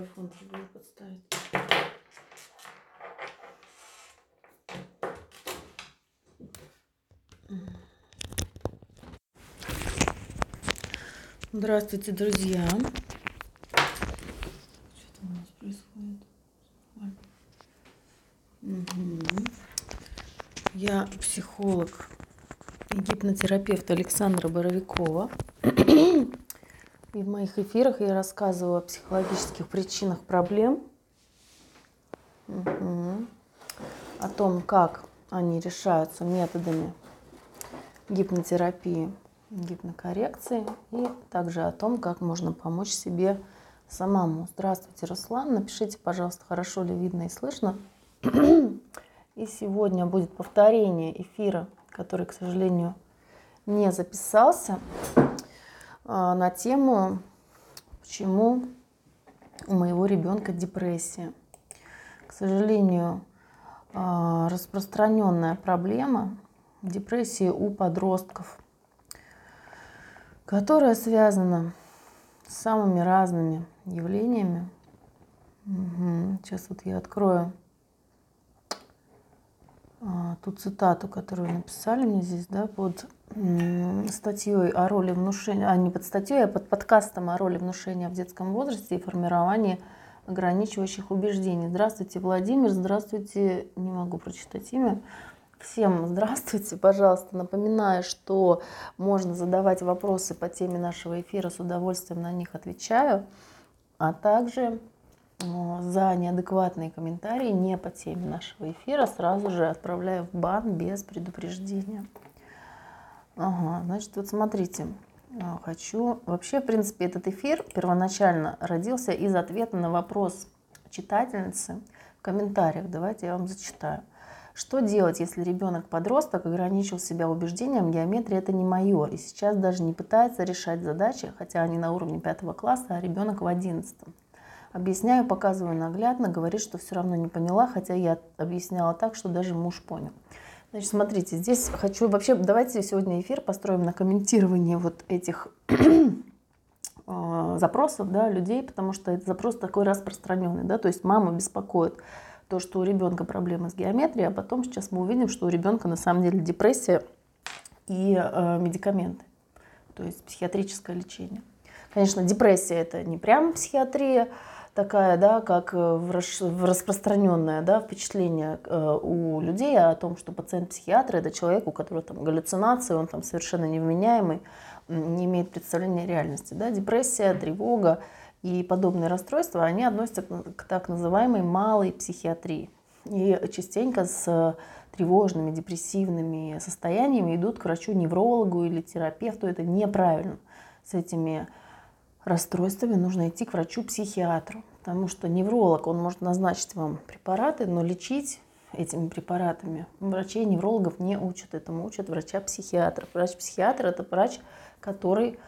микрофон забыла подставить. Здравствуйте, друзья. Что там у нас происходит? Угу. Я психолог и гипнотерапевт Александра Боровикова. И в моих эфирах я рассказываю о психологических причинах проблем, о том, как они решаются методами гипнотерапии, гипнокоррекции и также о том, как можно помочь себе самому. Здравствуйте, Руслан. Напишите, пожалуйста, хорошо ли видно и слышно. И сегодня будет повторение эфира, который, к сожалению, не записался. А, на тему, почему у моего ребенка депрессия. К сожалению, а, распространенная проблема депрессии у подростков, которая связана с самыми разными явлениями. Сейчас вот я открою а, ту цитату, которую написали мне здесь, да, под статьей о роли внушения, а не под статьей, а под подкастом о роли внушения в детском возрасте и формировании ограничивающих убеждений. Здравствуйте, Владимир, здравствуйте, не могу прочитать имя. Всем здравствуйте, пожалуйста. Напоминаю, что можно задавать вопросы по теме нашего эфира, с удовольствием на них отвечаю. А также э, за неадекватные комментарии не по теме нашего эфира сразу же отправляю в бан без предупреждения. Ага, значит, вот смотрите, а, хочу... Вообще, в принципе, этот эфир первоначально родился из ответа на вопрос читательницы в комментариях. Давайте я вам зачитаю. Что делать, если ребенок-подросток ограничил себя убеждением, геометрия это не мое, и сейчас даже не пытается решать задачи, хотя они на уровне пятого класса, а ребенок в одиннадцатом. Объясняю, показываю наглядно, говорит, что все равно не поняла, хотя я объясняла так, что даже муж понял. Значит, смотрите, здесь хочу вообще, давайте сегодня эфир построим на комментировании вот этих э, запросов, да, людей, потому что этот запрос такой распространенный, да, то есть мама беспокоит то, что у ребенка проблемы с геометрией, а потом сейчас мы увидим, что у ребенка на самом деле депрессия и э, медикаменты, то есть психиатрическое лечение. Конечно, депрессия это не прям психиатрия, такая, да, как э, в распространенное да, впечатление э, у людей о том, что пациент-психиатр это человек, у которого там галлюцинации, он там совершенно невменяемый, не имеет представления о реальности. Да. Депрессия, тревога и подобные расстройства, они относятся к так называемой малой психиатрии. И частенько с тревожными, депрессивными состояниями идут к врачу-неврологу или терапевту. Это неправильно. С этими расстройствами нужно идти к врачу-психиатру, потому что невролог, он может назначить вам препараты, но лечить этими препаратами врачей неврологов не учат, этому учат врача-психиатра. Врач-психиатр – это врач, который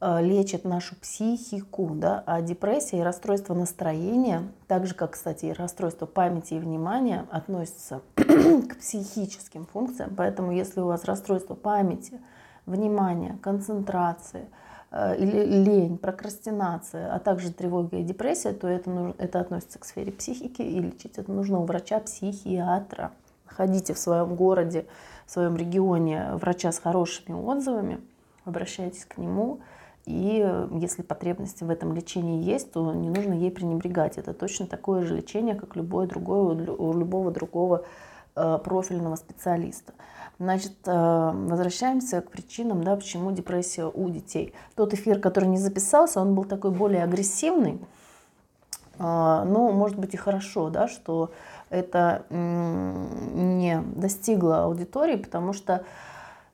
э, лечит нашу психику, да, а депрессия и расстройство настроения, так же, как, кстати, и расстройство памяти и внимания, относятся к психическим функциям. Поэтому, если у вас расстройство памяти, внимания, концентрации – или лень, прокрастинация, а также тревога и депрессия, то это, нужно, это относится к сфере психики, и лечить это нужно у врача-психиатра. Ходите в своем городе, в своем регионе врача с хорошими отзывами, обращайтесь к нему, и э, если потребности в этом лечении есть, то не нужно ей пренебрегать. Это точно такое же лечение, как любое другое у любого другого э, профильного специалиста. Значит, э, возвращаемся к причинам, да, почему депрессия у детей. Тот эфир, который не записался, он был такой более агрессивный. А, но, может быть, и хорошо, да, что это не достигло аудитории, потому что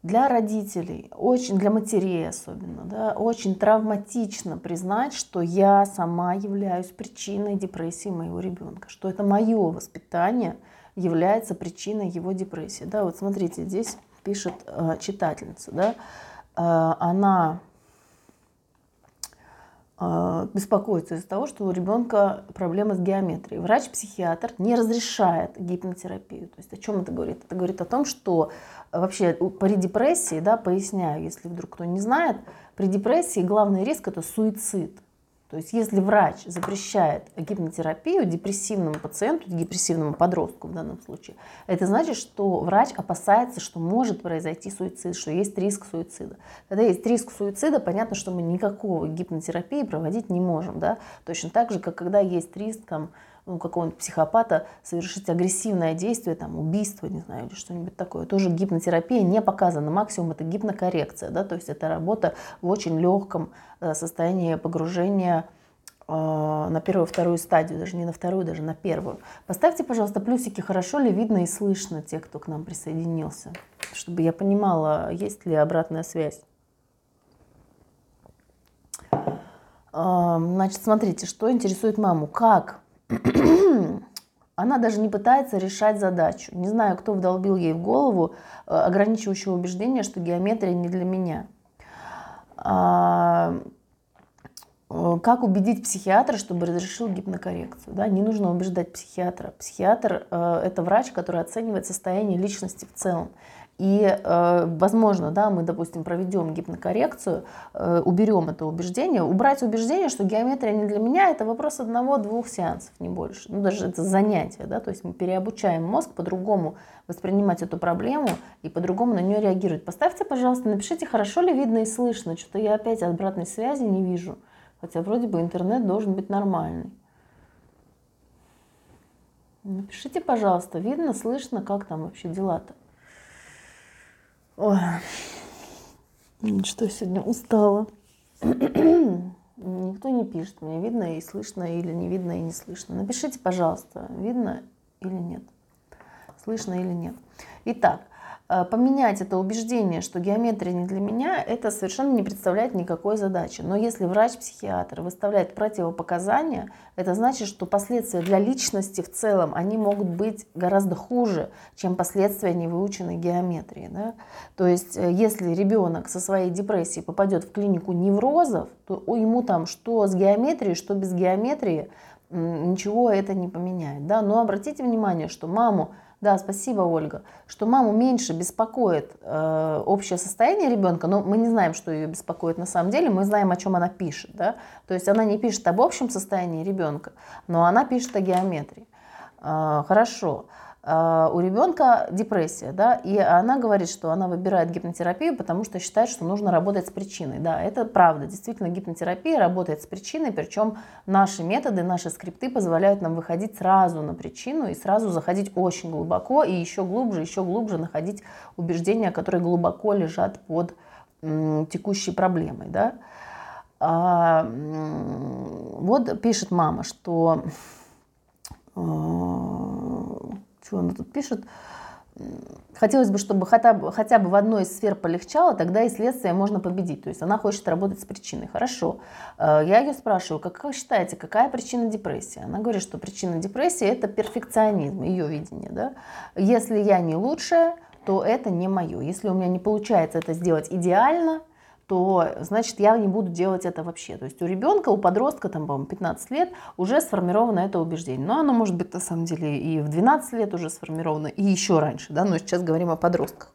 для родителей, очень, для матерей особенно, да, очень травматично признать, что я сама являюсь причиной депрессии моего ребенка, что это мое воспитание – является причиной его депрессии. Да, вот смотрите, здесь пишет э, читательница, да, э, она э, беспокоится из-за того, что у ребенка проблемы с геометрией. Врач-психиатр не разрешает гипнотерапию. То есть о чем это говорит? Это говорит о том, что вообще при депрессии, да, поясняю, если вдруг кто не знает, при депрессии главный риск это суицид. То есть если врач запрещает гипнотерапию депрессивному пациенту, депрессивному подростку в данном случае, это значит, что врач опасается, что может произойти суицид, что есть риск суицида. Когда есть риск суицида, понятно, что мы никакого гипнотерапии проводить не можем. Да? Точно так же, как когда есть риск там, у какого-нибудь психопата совершить агрессивное действие, там, убийство, не знаю, или что-нибудь такое. Тоже гипнотерапия не показана. Максимум это гипнокоррекция, да, то есть это работа в очень легком э, состоянии погружения э, на первую, вторую стадию, даже не на вторую, даже на первую. Поставьте, пожалуйста, плюсики, хорошо ли видно и слышно те, кто к нам присоединился, чтобы я понимала, есть ли обратная связь. Значит, смотрите, что интересует маму. Как она даже не пытается решать задачу. Не знаю, кто вдолбил ей в голову э, ограничивающее убеждение, что геометрия не для меня. А, э, как убедить психиатра, чтобы разрешил гипнокоррекцию? Да? Не нужно убеждать психиатра. Психиатр э, – это врач, который оценивает состояние личности в целом. И, э, возможно, да, мы, допустим, проведем гипнокоррекцию, э, уберем это убеждение. Убрать убеждение, что геометрия не для меня, это вопрос одного-двух сеансов, не больше. Ну, даже это занятие, да, то есть мы переобучаем мозг по-другому воспринимать эту проблему и по-другому на нее реагировать. Поставьте, пожалуйста, напишите, хорошо ли видно и слышно. Что-то я опять обратной связи не вижу. Хотя вроде бы интернет должен быть нормальный. Напишите, пожалуйста, видно, слышно, как там вообще дела-то. Ой, что сегодня устала. Никто не пишет, мне видно и слышно, или не видно и не слышно. Напишите, пожалуйста, видно или нет, слышно или нет. Итак, поменять это убеждение, что геометрия не для меня, это совершенно не представляет никакой задачи. Но если врач-психиатр выставляет противопоказания, это значит, что последствия для личности в целом, они могут быть гораздо хуже, чем последствия невыученной геометрии. Да? То есть, э, если ребенок со своей депрессией попадет в клинику неврозов, то ему там что с геометрией, что без геометрии, ничего это не поменяет. Да? Но обратите внимание, что маму да, спасибо, Ольга. Что маму меньше беспокоит э, общее состояние ребенка, но мы не знаем, что ее беспокоит на самом деле, мы знаем, о чем она пишет. Да? То есть она не пишет об общем состоянии ребенка, но она пишет о геометрии. Э, хорошо. А, у ребенка депрессия, да, и она говорит, что она выбирает гипнотерапию, потому что считает, что нужно работать с причиной. Да, это правда. Действительно, гипнотерапия работает с причиной, причем наши методы, наши скрипты позволяют нам выходить сразу на причину и сразу заходить очень глубоко и еще глубже, еще глубже находить убеждения, которые глубоко лежат под текущей проблемой. Да. А, вот пишет мама, что а, что она тут пишет? Хотелось бы, чтобы хотя бы, хотя бы в одной из сфер полегчало, тогда и следствие можно победить. То есть она хочет работать с причиной. Хорошо. Э, я ее спрашиваю, как вы считаете, какая причина депрессии? Она говорит, что причина депрессии – это перфекционизм, ее видение. Да? Если я не лучшая, то это не мое. Если у меня не получается это сделать идеально, то значит я не буду делать это вообще. То есть у ребенка, у подростка, там, по 15 лет, уже сформировано это убеждение. Но оно может быть на самом деле и в 12 лет уже сформировано, и еще раньше, да, но сейчас говорим о подростках.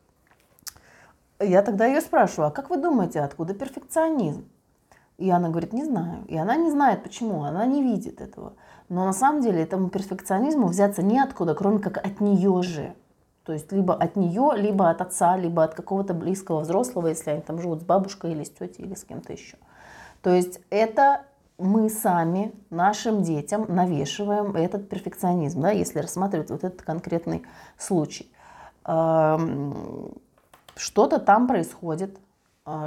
Я тогда ее спрашиваю, а как вы думаете, откуда перфекционизм? И она говорит, не знаю. И она не знает почему, она не видит этого. Но на самом деле этому перфекционизму взяться неоткуда, кроме как от нее же. То есть либо от нее, либо от отца, либо от какого-то близкого взрослого, если они там живут с бабушкой или с тетей или с кем-то еще. То есть это мы сами нашим детям навешиваем этот перфекционизм, да, если рассматривать вот этот конкретный случай. Что-то там происходит,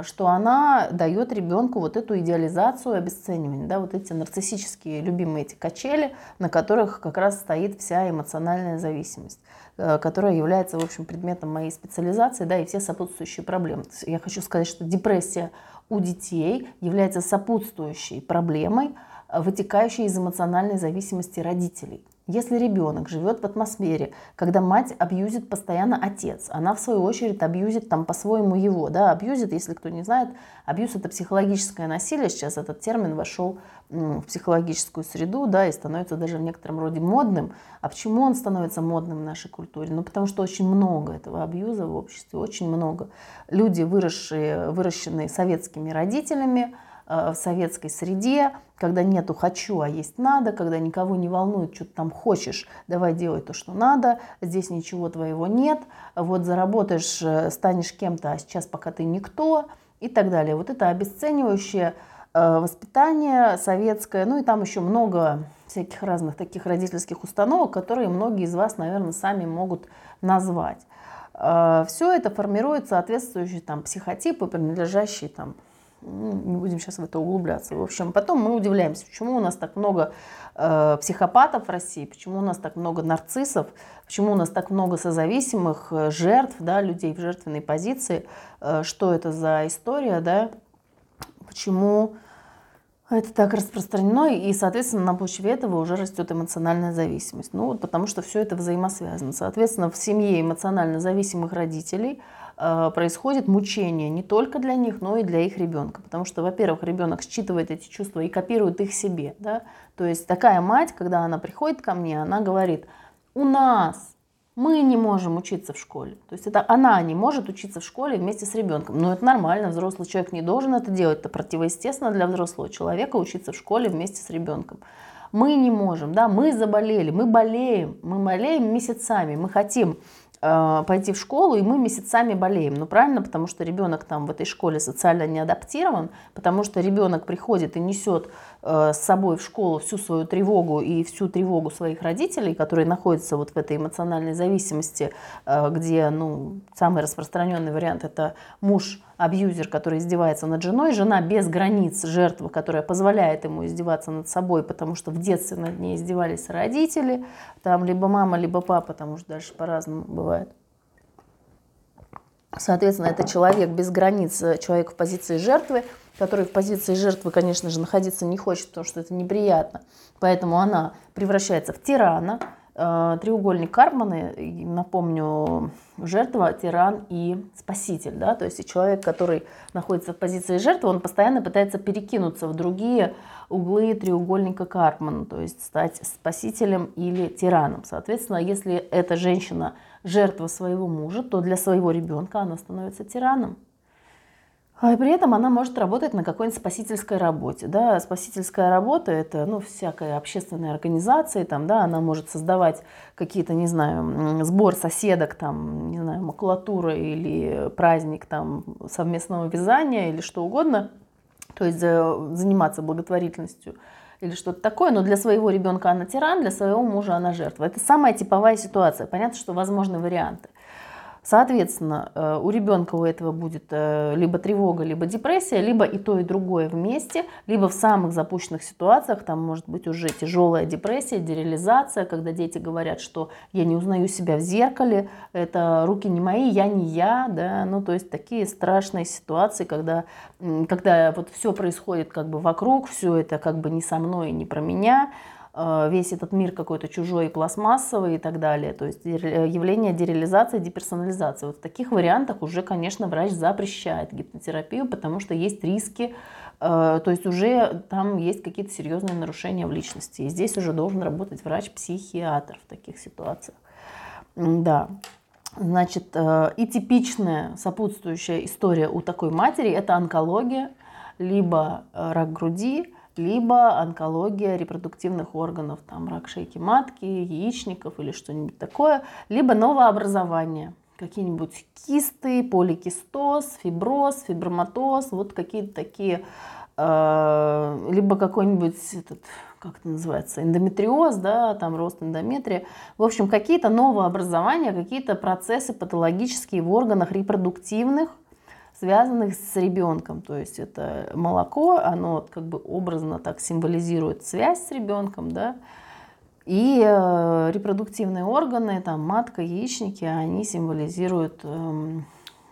что она дает ребенку вот эту идеализацию, обесценивание, да, вот эти нарциссические любимые эти качели, на которых как раз стоит вся эмоциональная зависимость. Э, которая является, в общем, предметом моей специализации, да, и все сопутствующие проблемы. Я хочу сказать, что депрессия у детей является сопутствующей проблемой, э, вытекающей из эмоциональной зависимости родителей. Если ребенок живет в атмосфере, когда мать абьюзит постоянно отец, она в свою очередь абьюзит там по-своему его, да, абьюзит, если кто не знает, абьюз это психологическое насилие, сейчас этот термин вошел в психологическую среду, да, и становится даже в некотором роде модным. А почему он становится модным в нашей культуре? Ну, потому что очень много этого абьюза в обществе, очень много. Люди, выросшие, выращенные советскими родителями, в советской среде, когда нету хочу, а есть надо, когда никого не волнует, что ты там хочешь, давай делай то, что надо, здесь ничего твоего нет, вот заработаешь, станешь кем-то, а сейчас пока ты никто и так далее. Вот это обесценивающее воспитание советское, ну и там еще много всяких разных таких родительских установок, которые многие из вас, наверное, сами могут назвать. Э, Все это формирует соответствующие там психотипы, принадлежащие там не будем сейчас в это углубляться. В общем, потом мы удивляемся, почему у нас так много э, психопатов в России, почему у нас так много нарциссов, почему у нас так много созависимых э, жертв, да, людей в жертвенной позиции, э, что это за история, да, почему это так распространено, и, соответственно, на почве этого уже растет эмоциональная зависимость. Ну, вот потому что все это взаимосвязано. Соответственно, в семье эмоционально зависимых родителей происходит мучение не только для них, но и для их ребенка. Потому что, во-первых, ребенок считывает эти чувства и копирует их себе. Да? То есть такая мать, когда она приходит ко мне, она говорит, у нас мы не можем учиться в школе. То есть это она не может учиться в школе вместе с ребенком. Но это нормально, взрослый человек не должен это делать. Это противоестественно для взрослого человека учиться в школе вместе с ребенком. Мы не можем, да, мы заболели, мы болеем, мы болеем месяцами, мы хотим э, пойти в школу, и мы месяцами болеем. Ну, правильно, потому что ребенок там в этой школе социально не адаптирован, потому что ребенок приходит и несет Э, с собой в школу всю свою тревогу и всю тревогу своих родителей, которые находятся вот в этой эмоциональной зависимости, э, где ну, самый распространенный вариант это муж абьюзер, который издевается над женой, жена без границ, жертва, которая позволяет ему издеваться над собой, потому что в детстве над ней издевались родители, там либо мама, либо папа, потому что дальше по-разному бывает. Соответственно, это человек без границ, э, человек в позиции жертвы, который в позиции жертвы, конечно же, находиться не хочет, потому что это неприятно. Поэтому она превращается в тирана. Э, треугольник Карманы, напомню, жертва, тиран и спаситель. Да? То есть человек, который находится в позиции жертвы, он постоянно пытается перекинуться в другие углы треугольника Кармана, то есть стать спасителем или тираном. Соответственно, если эта женщина жертва своего мужа, то для своего ребенка она становится тираном. А при этом она может работать на какой-нибудь спасительской работе. Да? Спасительская работа – это ну, всякая общественная организация, там, да, она может создавать какие-то, не знаю, сбор соседок, там, не знаю, макулатура или праздник там, совместного вязания или что угодно, то есть заниматься благотворительностью или что-то такое, но для своего ребенка она тиран, для своего мужа она жертва. Это самая типовая ситуация. Понятно, что возможны варианты. Соответственно, э, у ребенка у этого будет э, либо тревога, либо депрессия, либо и то, и другое вместе, либо в самых запущенных ситуациях там может быть уже тяжелая депрессия, дереализация, когда дети говорят, что я не узнаю себя в зеркале, это руки не мои, я не я, да, ну то есть такие страшные ситуации, когда, когда вот все происходит как бы вокруг, все это как бы не со мной не про меня, весь этот мир какой-то чужой, пластмассовый и так далее. То есть э, явление дереализации, деперсонализации. Вот в таких вариантах уже, конечно, врач запрещает гипнотерапию, потому что есть риски, э, то есть уже там есть какие-то серьезные нарушения в личности. И здесь уже должен работать врач-психиатр в таких ситуациях. Да. Значит, и типичная сопутствующая история у такой матери – это онкология, либо рак груди, либо онкология репродуктивных органов, там рак шейки матки, яичников или что-нибудь такое, либо новообразование, какие-нибудь кисты, поликистоз, фиброз, фиброматоз, вот какие-то такие, э, либо какой-нибудь этот, как это называется, эндометриоз, да, там рост эндометрия. В общем, какие-то новообразования, какие-то процессы патологические в органах репродуктивных, связанных с ребенком. То есть это молоко, оно как бы образно так символизирует связь с ребенком, да, и э, репродуктивные органы, там матка, яичники, они символизируют эм,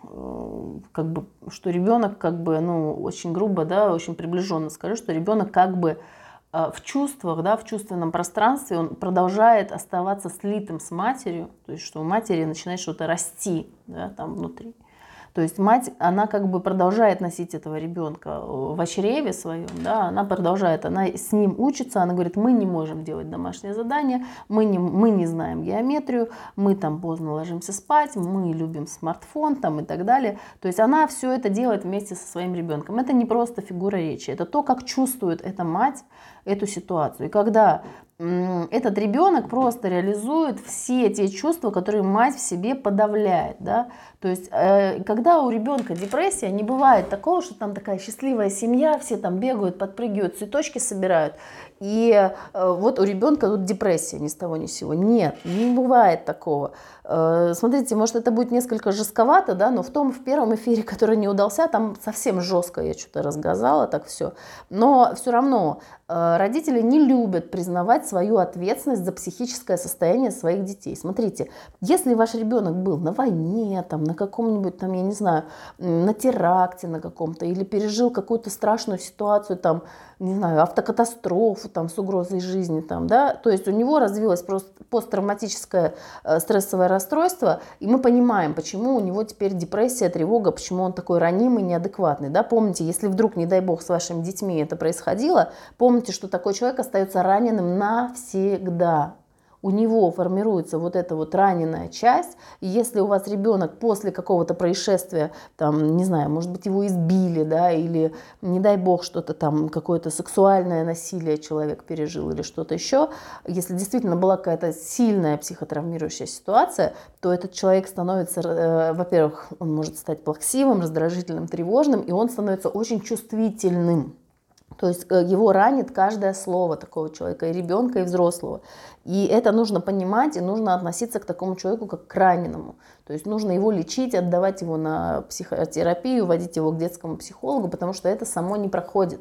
э, как бы, что ребенок как бы, ну, очень грубо, да, очень приближенно скажу, что ребенок как бы э, в чувствах, да, в чувственном пространстве он продолжает оставаться слитым с матерью, то есть что у матери начинает что-то расти, да, там внутри. То есть мать, она как бы продолжает носить этого ребенка в чреве своем, да, она продолжает, она с ним учится, она говорит, мы не можем делать домашнее задание, мы не, мы не знаем геометрию, мы там поздно ложимся спать, мы любим смартфон там и так далее. То есть она все это делает вместе со своим ребенком. Это не просто фигура речи, это то, как чувствует эта мать эту ситуацию. И когда этот ребенок просто реализует все те чувства, которые мать в себе подавляет. Да? То есть, э, когда у ребенка депрессия, не бывает такого, что там такая счастливая семья, все там бегают, подпрыгивают, цветочки собирают. И э, вот у ребенка тут депрессия ни с того ни с сего. Нет, не бывает такого. Э, смотрите, может это будет несколько жестковато, да, но в том, в первом эфире, который не удался, там совсем жестко я что-то рассказала, так все. Но все равно э, родители не любят признавать свою ответственность за психическое состояние своих детей. Смотрите, если ваш ребенок был на войне, там, на каком-нибудь, там, я не знаю, на теракте на каком-то, или пережил какую-то страшную ситуацию, там, не знаю, автокатастрофу там, с угрозой жизни, там, да, то есть у него развилось просто посттравматическое э, стрессовое расстройство, и мы понимаем, почему у него теперь депрессия, тревога, почему он такой ранимый, неадекватный, да, помните, если вдруг, не дай бог, с вашими детьми это происходило, помните, что такой человек остается раненым навсегда, у него формируется вот эта вот раненая часть, и если у вас ребенок после какого-то происшествия, там, не знаю, может быть, его избили, да, или, не дай бог, что-то там, какое-то сексуальное насилие человек пережил или что-то еще, если действительно была какая-то сильная психотравмирующая ситуация, то этот человек становится, э, во-первых, он может стать плаксивым, раздражительным, тревожным, и он становится очень чувствительным то есть э, его ранит каждое слово такого человека, и ребенка, и взрослого. И это нужно понимать, и нужно относиться к такому человеку как к раненому. То есть нужно его лечить, отдавать его на психотерапию, водить его к детскому психологу, потому что это само не проходит.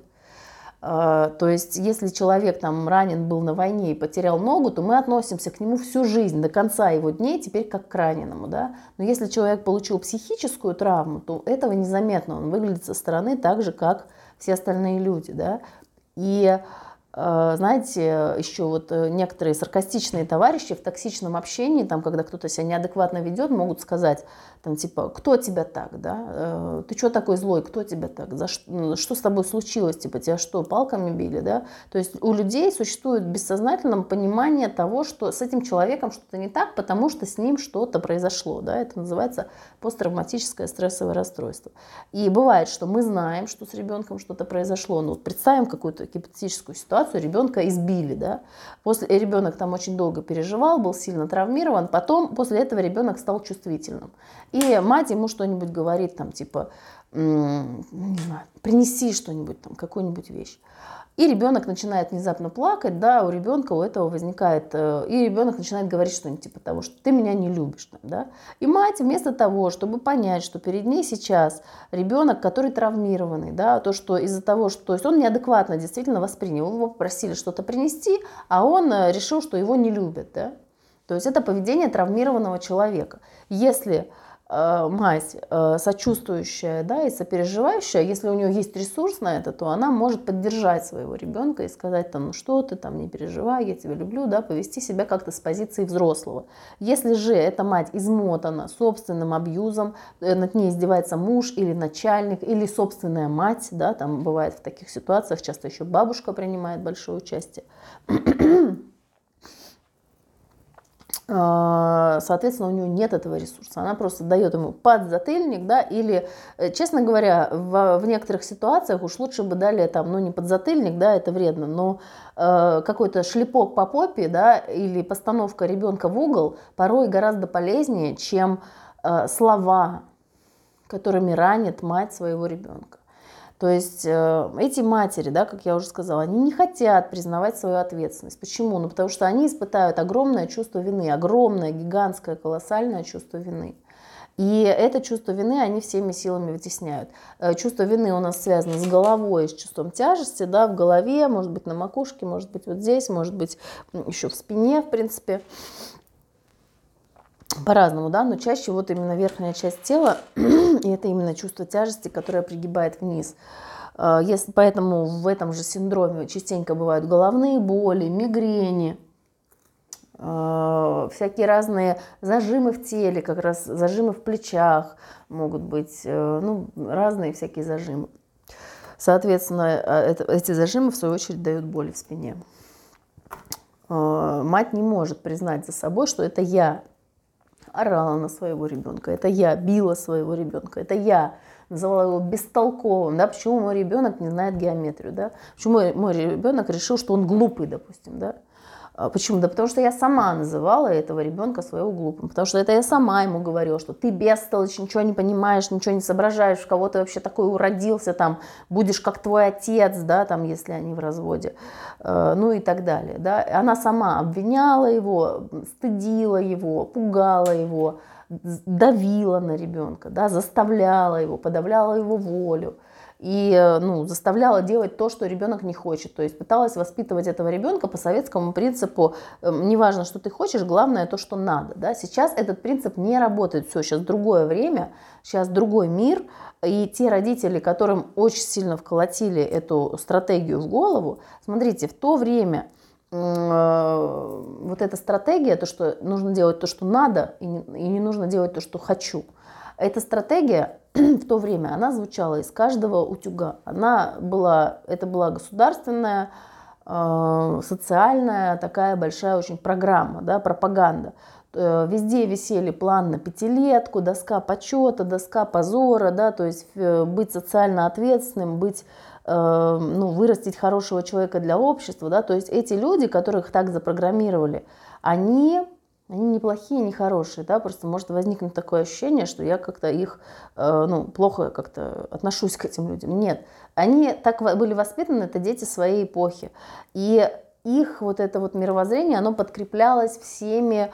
А, то есть, если человек там ранен был на войне и потерял ногу, то мы относимся к нему всю жизнь, до конца его дней, теперь как к раненому. Да? Но если человек получил психическую травму, то этого незаметно. Он выглядит со стороны так же, как все остальные люди, да. И э, знаете, еще вот э, некоторые саркастичные товарищи в токсичном общении, там, когда кто-то себя неадекватно ведет, могут сказать, там типа, кто тебя так, да, э, ты что такой злой, кто тебя так, за что, ну, что с тобой случилось, типа, тебя что, палками били, да, то есть у людей существует бессознательном понимание того, что с этим человеком что-то не так, потому что с ним что-то произошло, да, это называется посттравматическое стрессовое расстройство. И бывает, что мы знаем, что с ребенком что-то произошло, ну вот представим какую-то гипотетическую ситуацию, ребенка избили, да, после ребенок там очень долго переживал, был сильно травмирован, потом после этого ребенок стал чувствительным. И мать ему что-нибудь говорит, там, типа, принеси что-нибудь, там, какую-нибудь вещь. И ребенок начинает внезапно плакать, да, у ребенка у этого возникает, э, и ребенок начинает говорить что-нибудь типа того, что ты меня не любишь, да. И мать вместо того, чтобы понять, что перед ней сейчас ребенок, который травмированный, да, то, что из-за того, что, то есть он неадекватно действительно воспринял, его попросили что-то принести, а он э, решил, что его не любят, да. То есть это поведение травмированного человека. Если мать э, сочувствующая да, и сопереживающая, если у нее есть ресурс на это, то она может поддержать своего ребенка и сказать там, ну что ты там, не переживай, я тебя люблю, да, повести себя как-то с позиции взрослого. Если же эта мать измотана собственным абьюзом, э, над ней издевается муж или начальник, или собственная мать, да, там бывает в таких ситуациях, часто еще бабушка принимает большое участие, соответственно, у нее нет этого ресурса. Она просто дает ему подзатыльник, да, или, э, честно говоря, в, в некоторых ситуациях уж лучше бы дали там, ну, не подзатыльник, да, это вредно, но э, какой-то шлепок по попе, да, или постановка ребенка в угол порой гораздо полезнее, чем э, слова, которыми ранит мать своего ребенка. То есть э, эти матери, да, как я уже сказала, они не хотят признавать свою ответственность. Почему? Ну, потому что они испытают огромное чувство вины, огромное, гигантское, колоссальное чувство вины. И это чувство вины они всеми силами вытесняют. Э, чувство вины у нас связано с головой, с чувством тяжести, да, в голове, может быть на макушке, может быть вот здесь, может быть еще в спине, в принципе по-разному, да, но чаще вот именно верхняя часть тела, и это именно чувство тяжести, которое пригибает вниз. А, если, поэтому в этом же синдроме частенько бывают головные боли, мигрени, э, всякие разные зажимы в теле, как раз зажимы в плечах могут быть, э, ну, разные всякие зажимы. Соответственно, это, эти зажимы, в свою очередь, дают боли в спине. Мать не может признать за собой, что это я орала на своего ребенка, это я била своего ребенка, это я называла его бестолковым, да, почему мой ребенок не знает геометрию, да, почему мой, мой ребенок решил, что он глупый, допустим, да, Почему? Да потому что я сама называла этого ребенка своего глупым. Потому что это я сама ему говорила, что ты бестолочь, ничего не понимаешь, ничего не соображаешь, в кого ты вообще такой уродился, там, будешь как твой отец, да, там, если они в разводе, э, ну и так далее. Да. Она сама обвиняла его, стыдила его, пугала его, давила на ребенка, да, заставляла его, подавляла его волю и э, ну, заставляла делать то, что ребенок не хочет. То есть пыталась воспитывать этого ребенка по советскому принципу, эм, неважно, что ты хочешь, главное то, что надо. Да? Сейчас этот принцип не работает. Все, сейчас другое время, сейчас другой мир. И те родители, которым очень сильно вколотили эту стратегию в голову, смотрите, в то время э, вот эта стратегия, то, что нужно делать то, что надо, и не, и не нужно делать то, что хочу. Эта стратегия в то время, она звучала из каждого утюга. Она была, это была государственная, э, социальная такая большая очень программа, да, пропаганда. Э, везде висели план на пятилетку, доска почета, доска позора, да, то есть э, быть социально ответственным, быть, ну, вырастить хорошего человека для общества, да, то есть эти люди, которых так запрограммировали, они они не плохие, не хорошие, да, просто может возникнуть такое ощущение, что я как-то их, э, ну, плохо как-то отношусь к этим людям. Нет, они так были воспитаны, это дети своей эпохи. И их вот это вот мировоззрение, оно подкреплялось всеми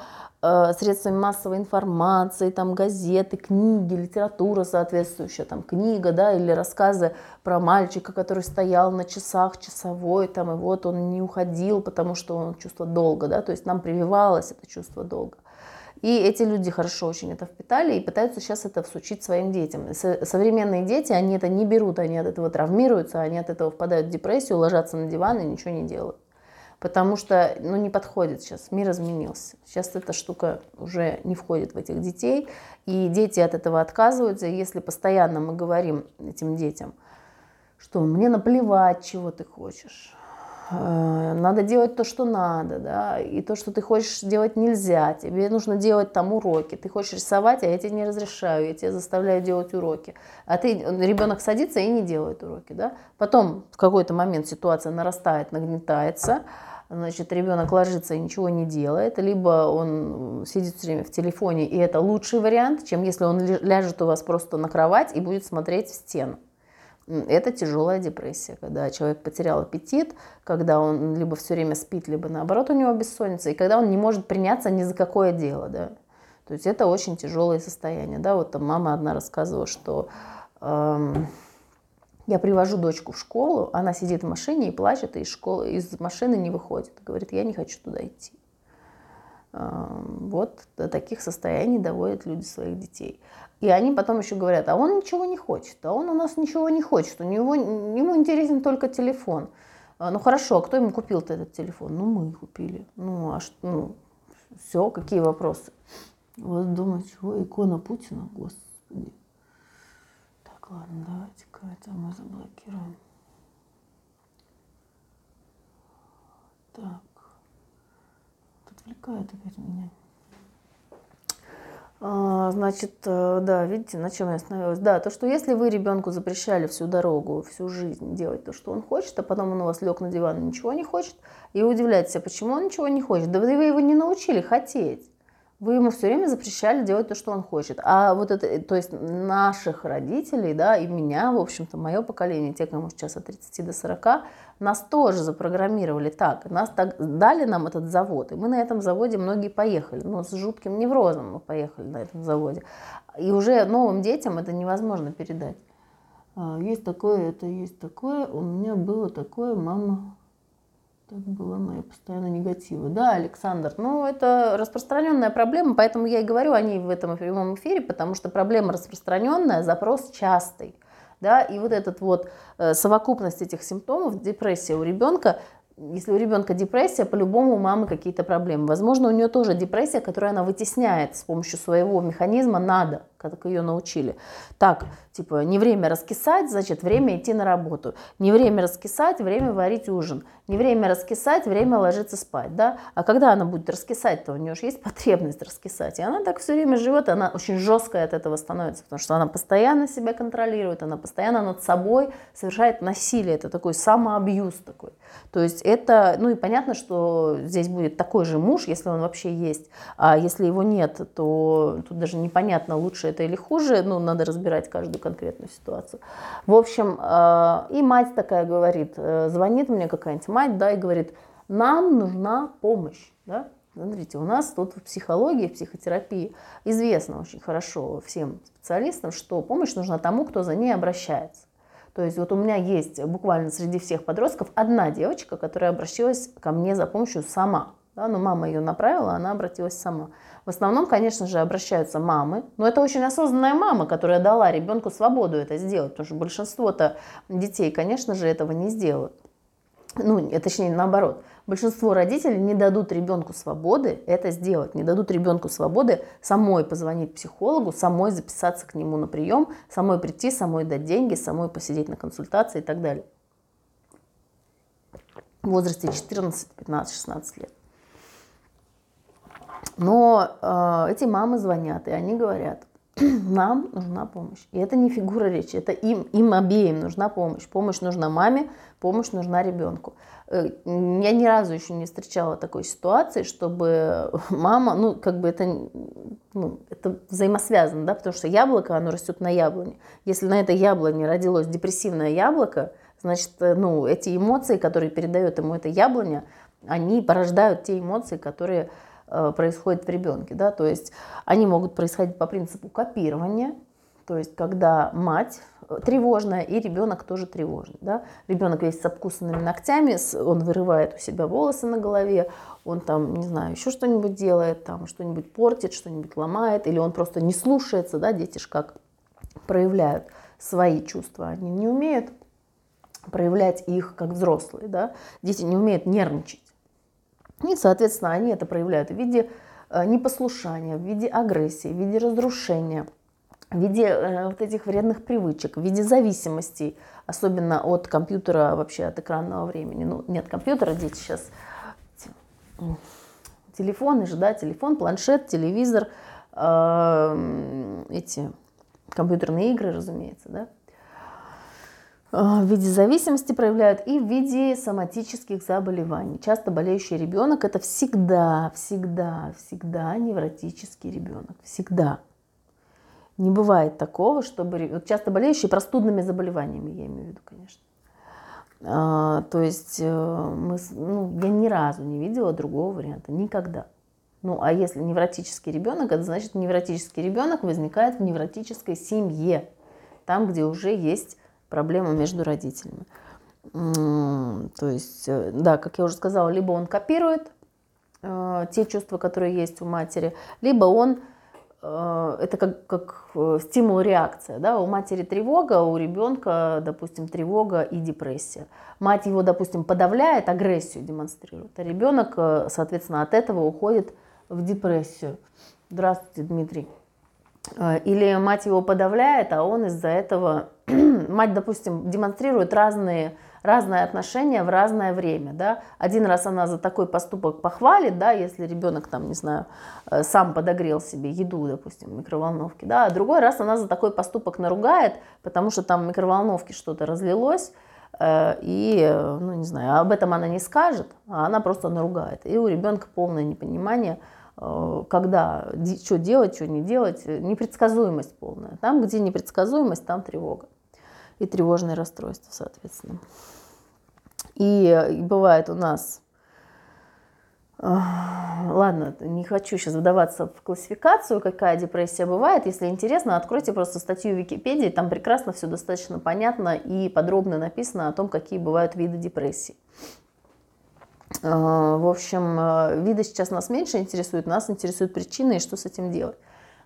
средствами массовой информации, там газеты, книги, литература соответствующая, там книга, да, или рассказы про мальчика, который стоял на часах часовой, там, и вот он не уходил, потому что он чувство долга, да, то есть нам прививалось это чувство долга. И эти люди хорошо очень это впитали и пытаются сейчас это всучить своим детям. Современные дети, они это не берут, они от этого травмируются, они от этого впадают в депрессию, ложатся на диван и ничего не делают потому что ну, не подходит сейчас, мир изменился. Сейчас эта штука уже не входит в этих детей, и дети от этого отказываются. Если постоянно мы говорим этим детям, что мне наплевать, чего ты хочешь, надо делать то, что надо, да, и то, что ты хочешь делать нельзя, тебе нужно делать там уроки, ты хочешь рисовать, а я тебе не разрешаю, я тебя заставляю делать уроки, а ты, ребенок садится и не делает уроки, да, потом в какой-то момент ситуация нарастает, нагнетается, значит, ребенок ложится и ничего не делает, либо он сидит все время в телефоне, и это лучший вариант, чем если он ляжет у вас просто на кровать и будет смотреть в стену. Это тяжелая депрессия, когда человек потерял аппетит, когда он либо все время спит, либо наоборот у него бессонница, и когда он не может приняться ни за какое дело. Да. То есть это очень тяжелое состояние. Да. Вот там мама одна рассказывала, что эм, я привожу дочку в школу, она сидит в машине и плачет, и из, школы, из машины не выходит. Говорит, я не хочу туда идти. Вот до таких состояний доводят люди своих детей. И они потом еще говорят, а он ничего не хочет, а он у нас ничего не хочет, у него, ему интересен только телефон. «А, ну хорошо, а кто ему купил-то этот телефон? Ну мы купили. Ну а что, ну, все, какие вопросы? Вот думаю, чего, икона Путина, господи. Так, ладно, давайте-ка это мы заблокируем. Так. Отвлекает опять меня. А, значит, э, да, видите, на чем я остановилась. Да, то, что если вы ребенку запрещали всю дорогу, всю жизнь делать то, что он хочет, а потом он у вас лег на диван и ничего не хочет, и удивляетесь, а почему он ничего не хочет? Да вы его не научили хотеть вы ему все время запрещали делать то, что он хочет. А вот это, то есть наших родителей, да, и меня, в общем-то, мое поколение, те, кому сейчас от 30 до 40, нас тоже запрограммировали так. Нас так дали нам этот завод, и мы на этом заводе многие поехали. Ну, с жутким неврозом мы поехали на этом заводе. И уже новым детям это невозможно передать. А, есть такое, это есть такое, у меня было такое, мама так было мои постоянно негативы. Да, Александр, ну это распространенная проблема, поэтому я и говорю о ней в этом прямом эфире, потому что проблема распространенная, запрос частый. Да, и вот этот вот э, совокупность этих симптомов, депрессия у ребенка, если у ребенка депрессия, по-любому у мамы какие-то проблемы. Возможно, у нее тоже депрессия, которую она вытесняет с помощью своего механизма «надо», как ее научили. Так, типа, не время раскисать, значит, время идти на работу. Не время раскисать, время варить ужин. Не время раскисать, время ложиться спать, да? А когда она будет раскисать-то? У нее же есть потребность раскисать. И она так все время живет, она очень жесткая от этого становится, потому что она постоянно себя контролирует, она постоянно над собой совершает насилие. Это такой самоабьюз такой. То есть это, ну и понятно, что здесь будет такой же муж, если он вообще есть, а если его нет, то тут даже непонятно, лучше это или хуже, ну надо разбирать каждую конкретную ситуацию. В общем, э, и мать такая говорит, э, звонит мне какая-нибудь мать, да, и говорит, нам нужна помощь, да, Смотрите, у нас тут в психологии, в психотерапии известно очень хорошо всем специалистам, что помощь нужна тому, кто за ней обращается. То есть вот у меня есть буквально среди всех подростков одна девочка, которая обращалась ко мне за помощью сама. Да, но мама ее направила, она обратилась сама. В основном, конечно же, обращаются мамы, но это очень осознанная мама, которая дала ребенку свободу это сделать, потому что большинство-то детей, конечно же, этого не сделают. Ну, точнее, наоборот большинство родителей не дадут ребенку свободы это сделать, не дадут ребенку свободы самой позвонить психологу, самой записаться к нему на прием, самой прийти, самой дать деньги, самой посидеть на консультации и так далее. В возрасте 14, 15, 16 лет. Но э, эти мамы звонят, и они говорят, нам нужна помощь. И это не фигура речи, это им, им обеим нужна помощь. Помощь нужна маме, помощь нужна ребенку. Э, я ни разу еще не встречала такой ситуации, чтобы мама, ну, как бы это, ну, это взаимосвязано, да, потому что яблоко, оно растет на яблоне. Если на этой яблоне родилось депрессивное яблоко, значит, э, ну, эти эмоции, которые передает ему это яблоня, они порождают те эмоции, которые э, происходят в ребенке, да, то есть они могут происходить по принципу копирования, то есть когда мать тревожная, и ребенок тоже тревожный. Да? Ребенок весь с обкусанными ногтями, он вырывает у себя волосы на голове, он там, не знаю, еще что-нибудь делает, там что-нибудь портит, что-нибудь ломает, или он просто не слушается, да, дети ж как проявляют свои чувства, они не умеют проявлять их как взрослые, да, дети не умеют нервничать. И, соответственно, они это проявляют в виде э, непослушания, в виде агрессии, в виде разрушения – в виде э, вот этих вредных привычек, в виде зависимостей, особенно от компьютера, вообще от экранного времени. Ну, нет компьютера, дети сейчас телефоны же, да, телефон, планшет, телевизор, э, эти компьютерные игры, разумеется, да, в виде зависимости проявляют и в виде соматических заболеваний. Часто болеющий ребенок это всегда, всегда, всегда невротический ребенок, всегда. Не бывает такого, чтобы... Вот часто болеющие простудными заболеваниями, я имею в виду, конечно. А, то есть э, мы, ну, я ни разу не видела другого варианта, никогда. Ну, а если невротический ребенок, это значит, невротический ребенок возникает в невротической семье, там, где уже есть проблема между родителями. То есть, э, да, как я уже сказала, либо он копирует э, те чувства, которые есть у матери, либо он Э, это как, как э, стимул-реакция. Да? У матери тревога, у ребенка, допустим, тревога и депрессия. Мать его, допустим, подавляет, агрессию демонстрирует, а ребенок, э, соответственно, от этого уходит в депрессию. Здравствуйте, Дмитрий. Или мать его подавляет, а он из-за этого, мать, допустим, демонстрирует разные разное отношение в разное время, да. Один раз она за такой поступок похвалит, да, если ребенок там, не знаю, э, сам подогрел себе еду, допустим, в микроволновке, да, а другой раз она за такой поступок наругает, потому что там в микроволновке что-то разлилось, э, и, ну, не знаю, об этом она не скажет, а она просто наругает. И у ребенка полное непонимание, э, когда, что делать, что не делать, непредсказуемость полная. Там, где непредсказуемость, там тревога и тревожное расстройство, соответственно. И бывает у нас, ладно, не хочу сейчас вдаваться в классификацию, какая депрессия бывает. Если интересно, откройте просто статью в Википедии, там прекрасно все достаточно понятно и подробно написано о том, какие бывают виды депрессии. А, в общем, э, виды сейчас нас меньше интересуют, нас интересуют причины и что с этим делать.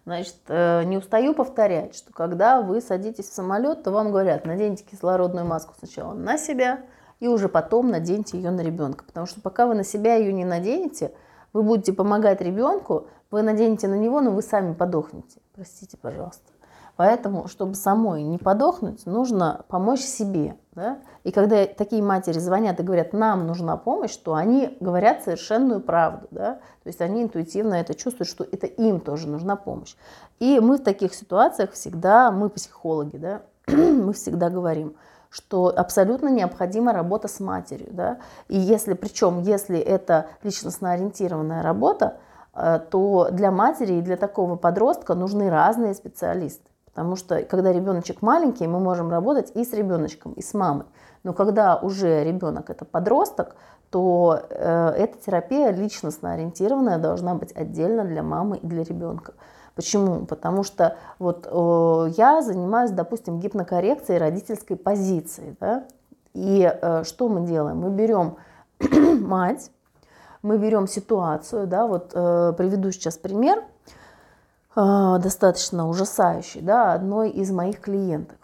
Значит, э, не устаю повторять, что когда вы садитесь в самолет, то вам говорят, наденьте кислородную маску сначала на себя, и уже потом наденьте ее на ребенка. Потому что пока вы на себя ее не наденете, вы будете помогать ребенку, вы наденете на него, но вы сами подохнете. Простите, пожалуйста. Поэтому, чтобы самой не подохнуть, нужно помочь себе. Да? И когда такие матери звонят и говорят, нам нужна помощь, то они говорят совершенную правду. Да? То есть они интуитивно это чувствуют, что это им тоже нужна помощь. И мы в таких ситуациях всегда, мы психологи, да, мы всегда говорим, что абсолютно необходима работа с матерью. Да? И если, причем, если это личностно ориентированная работа, э, то для матери и для такого подростка нужны разные специалисты. Потому что когда ребеночек маленький, мы можем работать и с ребеночком, и с мамой. Но когда уже ребенок это подросток, то э, эта терапия личностно ориентированная должна быть отдельно для мамы и для ребенка. Почему? Потому что вот э, я занимаюсь, допустим, гипнокоррекцией родительской позиции. Да? И э, что мы делаем? Мы берем мать, мы берем ситуацию, да, вот э, приведу сейчас пример – достаточно ужасающий, да, одной из моих клиенток.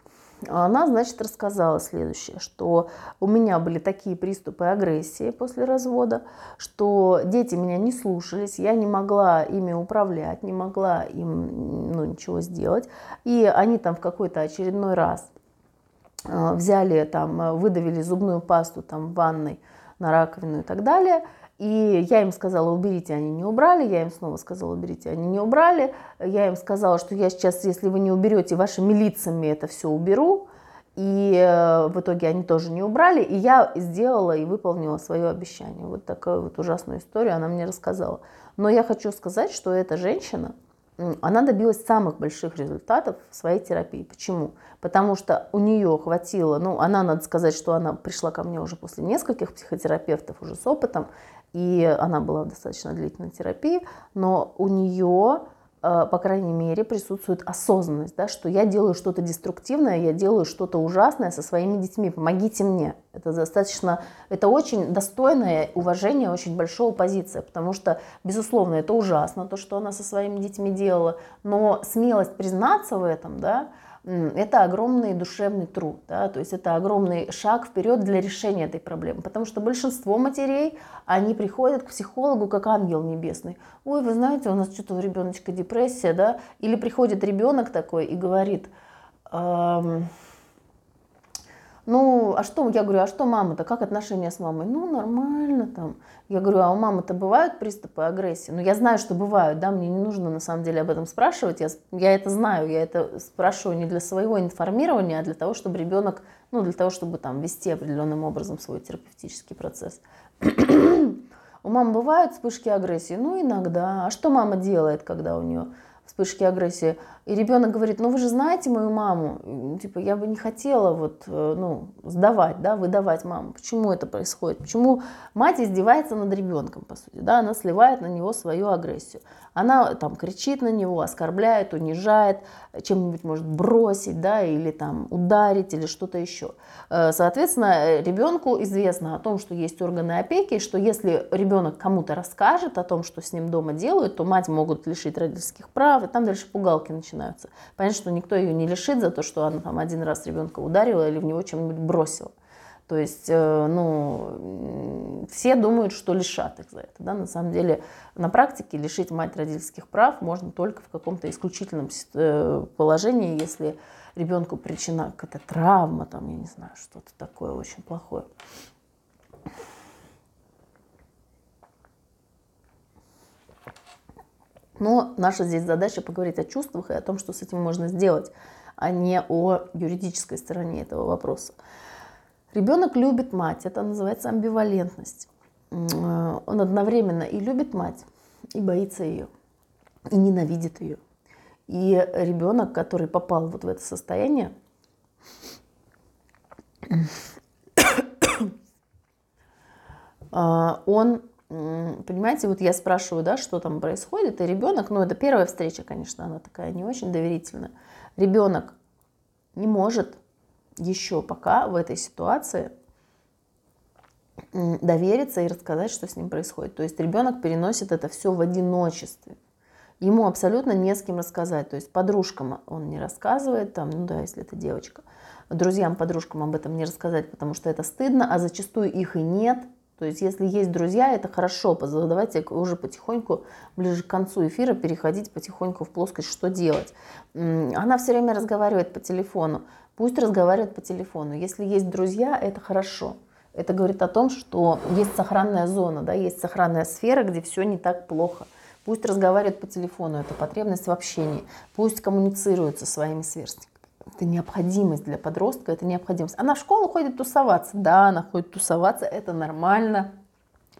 Она, значит, рассказала следующее, что у меня были такие приступы агрессии после развода, что дети меня не слушались, я не могла ими управлять, не могла им ну, ничего сделать. И они там в какой-то очередной раз а, взяли, там, выдавили зубную пасту там, в ванной на раковину и так далее – и я им сказала, уберите, они не убрали. Я им снова сказала, уберите, они не убрали. Я им сказала, что я сейчас, если вы не уберете, вашими лицами это все уберу. И э, в итоге они тоже не убрали. И я сделала и выполнила свое обещание. Вот такую вот ужасную историю она мне рассказала. Но я хочу сказать, что эта женщина, она добилась самых больших результатов в своей терапии. Почему? Потому что у нее хватило, ну, она, надо сказать, что она пришла ко мне уже после нескольких психотерапевтов, уже с опытом, и она была в достаточно длительной терапии, но у нее, э, по крайней мере, присутствует осознанность, да, что я делаю что-то деструктивное, я делаю что-то ужасное со своими детьми, помогите мне. Это достаточно, это очень достойное уважение, очень большого позиция, потому что, безусловно, это ужасно, то, что она со своими детьми делала, но смелость признаться в этом, да, это огромный душевный труд, да, то есть это огромный шаг вперед для решения этой проблемы, потому что большинство матерей, они приходят к психологу как ангел небесный. Ой, вы знаете, у нас что-то у ребеночка депрессия, да, или приходит ребенок такой и говорит, эм, ну, а что, я говорю, а что мама-то, как отношения с мамой? Ну, нормально там. Я говорю, а у мамы-то бывают приступы агрессии? Ну, я знаю, что бывают, да, мне не нужно на самом деле об этом спрашивать, я, я это знаю, я это спрашиваю не для своего информирования, а для того, чтобы ребенок, ну, для того, чтобы там вести определенным образом свой терапевтический процесс. У мамы бывают вспышки агрессии? Ну, иногда. А что мама делает, когда у нее вспышки агрессии. И ребенок говорит, ну вы же знаете мою маму, типа я бы не хотела вот, э, ну, сдавать, да, выдавать маму. Почему это происходит? Почему мать издевается над ребенком, по сути, да, она сливает на него свою агрессию. Она там кричит на него, оскорбляет, унижает, чем-нибудь может бросить, да, или там ударить, или что-то еще. Э, соответственно, ребенку известно о том, что есть органы опеки, что если ребенок кому-то расскажет о том, что с ним дома делают, то мать могут лишить родительских прав, и там дальше пугалки начинаются. Понятно, что никто ее не лишит за то, что она там один раз ребенка ударила или в него чем-нибудь бросила. То есть, э, ну, все думают, что лишат их за это. Да? На самом деле, на практике лишить мать родительских прав можно только в каком-то исключительном э, положении, если ребенку причина какая-то травма, там, я не знаю, что-то такое очень плохое. Но наша здесь задача поговорить о чувствах и о том, что с этим можно сделать, а не о юридической стороне этого вопроса. Ребенок любит мать, это называется амбивалентность. Он одновременно и любит мать, и боится ее, и ненавидит ее. И ребенок, который попал вот в это состояние, а, он, понимаете, вот я спрашиваю, да, что там происходит, и ребенок, ну это первая встреча, конечно, она такая не очень доверительная. Ребенок не может еще пока в этой ситуации довериться и рассказать, что с ним происходит. То есть ребенок переносит это все в одиночестве. ему абсолютно не с кем рассказать. То есть подружкам он не рассказывает, там, ну да, если это девочка. Друзьям, подружкам об этом не рассказать, потому что это стыдно, а зачастую их и нет. То есть если есть друзья, это хорошо. Давайте уже потихоньку, ближе к концу эфира, переходить потихоньку в плоскость, что делать. Она все время разговаривает по телефону. Пусть разговаривает по телефону. Если есть друзья, это хорошо. Это говорит о том, что есть сохранная зона, да, есть сохранная сфера, где все не так плохо. Пусть разговаривают по телефону, это потребность в общении. Пусть коммуницируют со своими сверстниками. Это необходимость для подростка, это необходимость. Она в школу ходит тусоваться. Да, она ходит тусоваться, это нормально.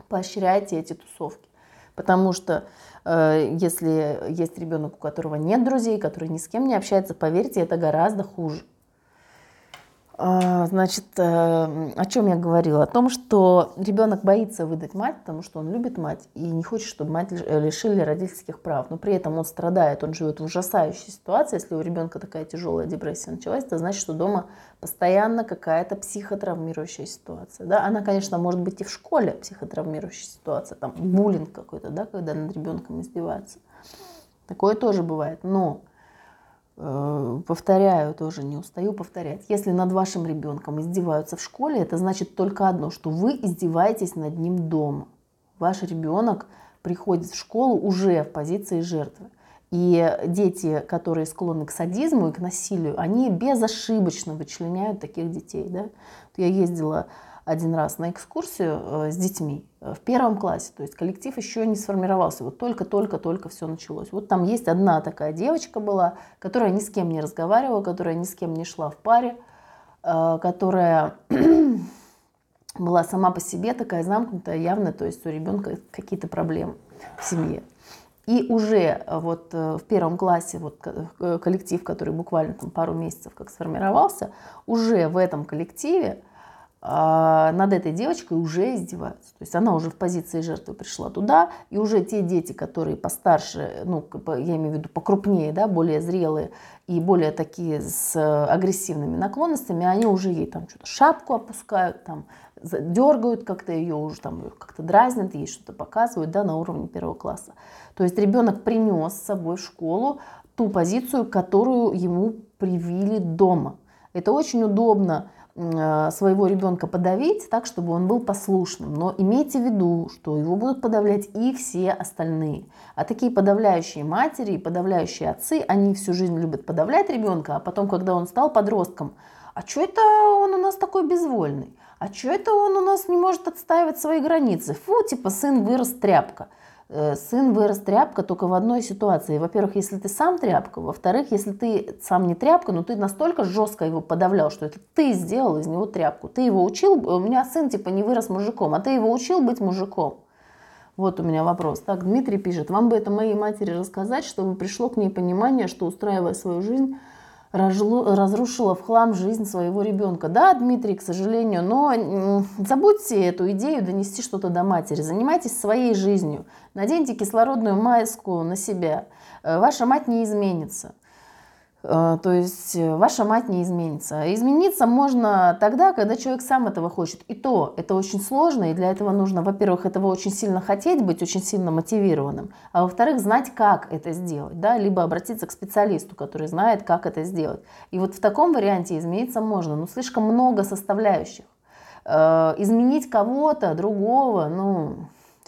Поощряйте эти тусовки. Потому что э, если есть ребенок, у которого нет друзей, который ни с кем не общается, поверьте, это гораздо хуже. А, значит, э, о чем я говорила? О том, что ребенок боится выдать мать, потому что он любит мать и не хочет, чтобы мать э, лишили родительских прав. Но при этом он страдает, он живет в ужасающей ситуации. Если у ребенка такая тяжелая депрессия началась, это значит, что дома постоянно какая-то психотравмирующая ситуация. Да? Она, конечно, может быть и в школе психотравмирующая ситуация, там буллинг какой-то, да, когда над ребенком издеваются. Такое тоже бывает. Но повторяю, тоже не устаю повторять. Если над вашим ребенком издеваются в школе, это значит только одно, что вы издеваетесь над ним дома. Ваш ребенок приходит в школу уже в позиции жертвы. И дети, которые склонны к садизму и к насилию, они безошибочно вычленяют таких детей. Да? Я ездила один раз на экскурсию э, с детьми э, в первом классе, то есть коллектив еще не сформировался, вот только-только-только все началось. Вот там есть одна такая девочка была, которая ни с кем не разговаривала, которая ни с кем не шла в паре, э, которая была сама по себе такая замкнутая, явно, то есть у ребенка какие-то проблемы в семье. И уже вот в первом классе вот коллектив, который буквально там пару месяцев как сформировался, уже в этом коллективе а, над этой девочкой уже издеваются. То есть она уже в позиции жертвы пришла туда, и уже те дети, которые постарше, ну, я имею в виду покрупнее, да, более зрелые и более такие с агрессивными наклонностями, они уже ей там что-то шапку опускают, там дергают как-то ее, уже там как-то дразнят, ей что-то показывают, да, на уровне первого класса. То есть ребенок принес с собой в школу ту позицию, которую ему привили дома. Это очень удобно своего ребенка подавить так, чтобы он был послушным. Но имейте в виду, что его будут подавлять и все остальные. А такие подавляющие матери и подавляющие отцы, они всю жизнь любят подавлять ребенка, а потом, когда он стал подростком, а что это он у нас такой безвольный? А что это он у нас не может отстаивать свои границы? Фу, типа сын вырос тряпка. Э, сын вырос тряпка только в одной ситуации. Во-первых, если ты сам тряпка, во-вторых, если ты сам не тряпка, но ты настолько жестко его подавлял, что это ты сделал из него тряпку. Ты его учил, у меня сын типа не вырос мужиком, а ты его учил быть мужиком. Вот у меня вопрос. Так, Дмитрий пишет, вам бы это моей матери рассказать, чтобы пришло к ней понимание, что устраивая свою жизнь, разрушила в хлам жизнь своего ребенка. Да, Дмитрий, к сожалению, но забудьте эту идею донести что-то до матери. Занимайтесь своей жизнью. Наденьте кислородную маску на себя. Э, ваша мать не изменится. Э, то есть э, ваша мать не изменится. Измениться можно тогда, когда человек сам этого хочет. И то это очень сложно, и для этого нужно, во-первых, этого очень сильно хотеть, быть очень сильно мотивированным, а во-вторых, знать, как это сделать, да, либо обратиться к специалисту, который знает, как это сделать. И вот в таком варианте измениться можно, но слишком много составляющих. Э, изменить кого-то, другого, ну,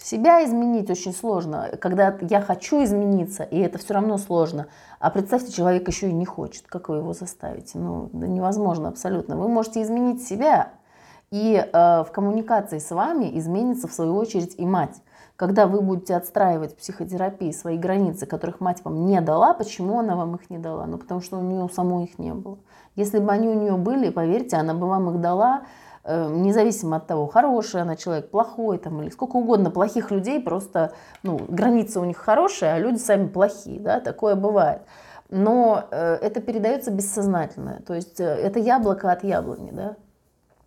себя изменить очень сложно, когда я хочу измениться, и это все равно сложно. А представьте, человек еще и не хочет. Как вы его заставите? Ну, невозможно абсолютно. Вы можете изменить себя, и э, в коммуникации с вами изменится в свою очередь и мать. Когда вы будете отстраивать в психотерапии свои границы, которых мать вам не дала, почему она вам их не дала? Ну, потому что у нее самой их не было. Если бы они у нее были, поверьте, она бы вам их дала, независимо от того, хороший она человек, плохой там, или сколько угодно плохих людей, просто ну, границы у них хорошие, а люди сами плохие, да, такое бывает. Но э, это передается бессознательно, то есть э, это яблоко от яблони, да.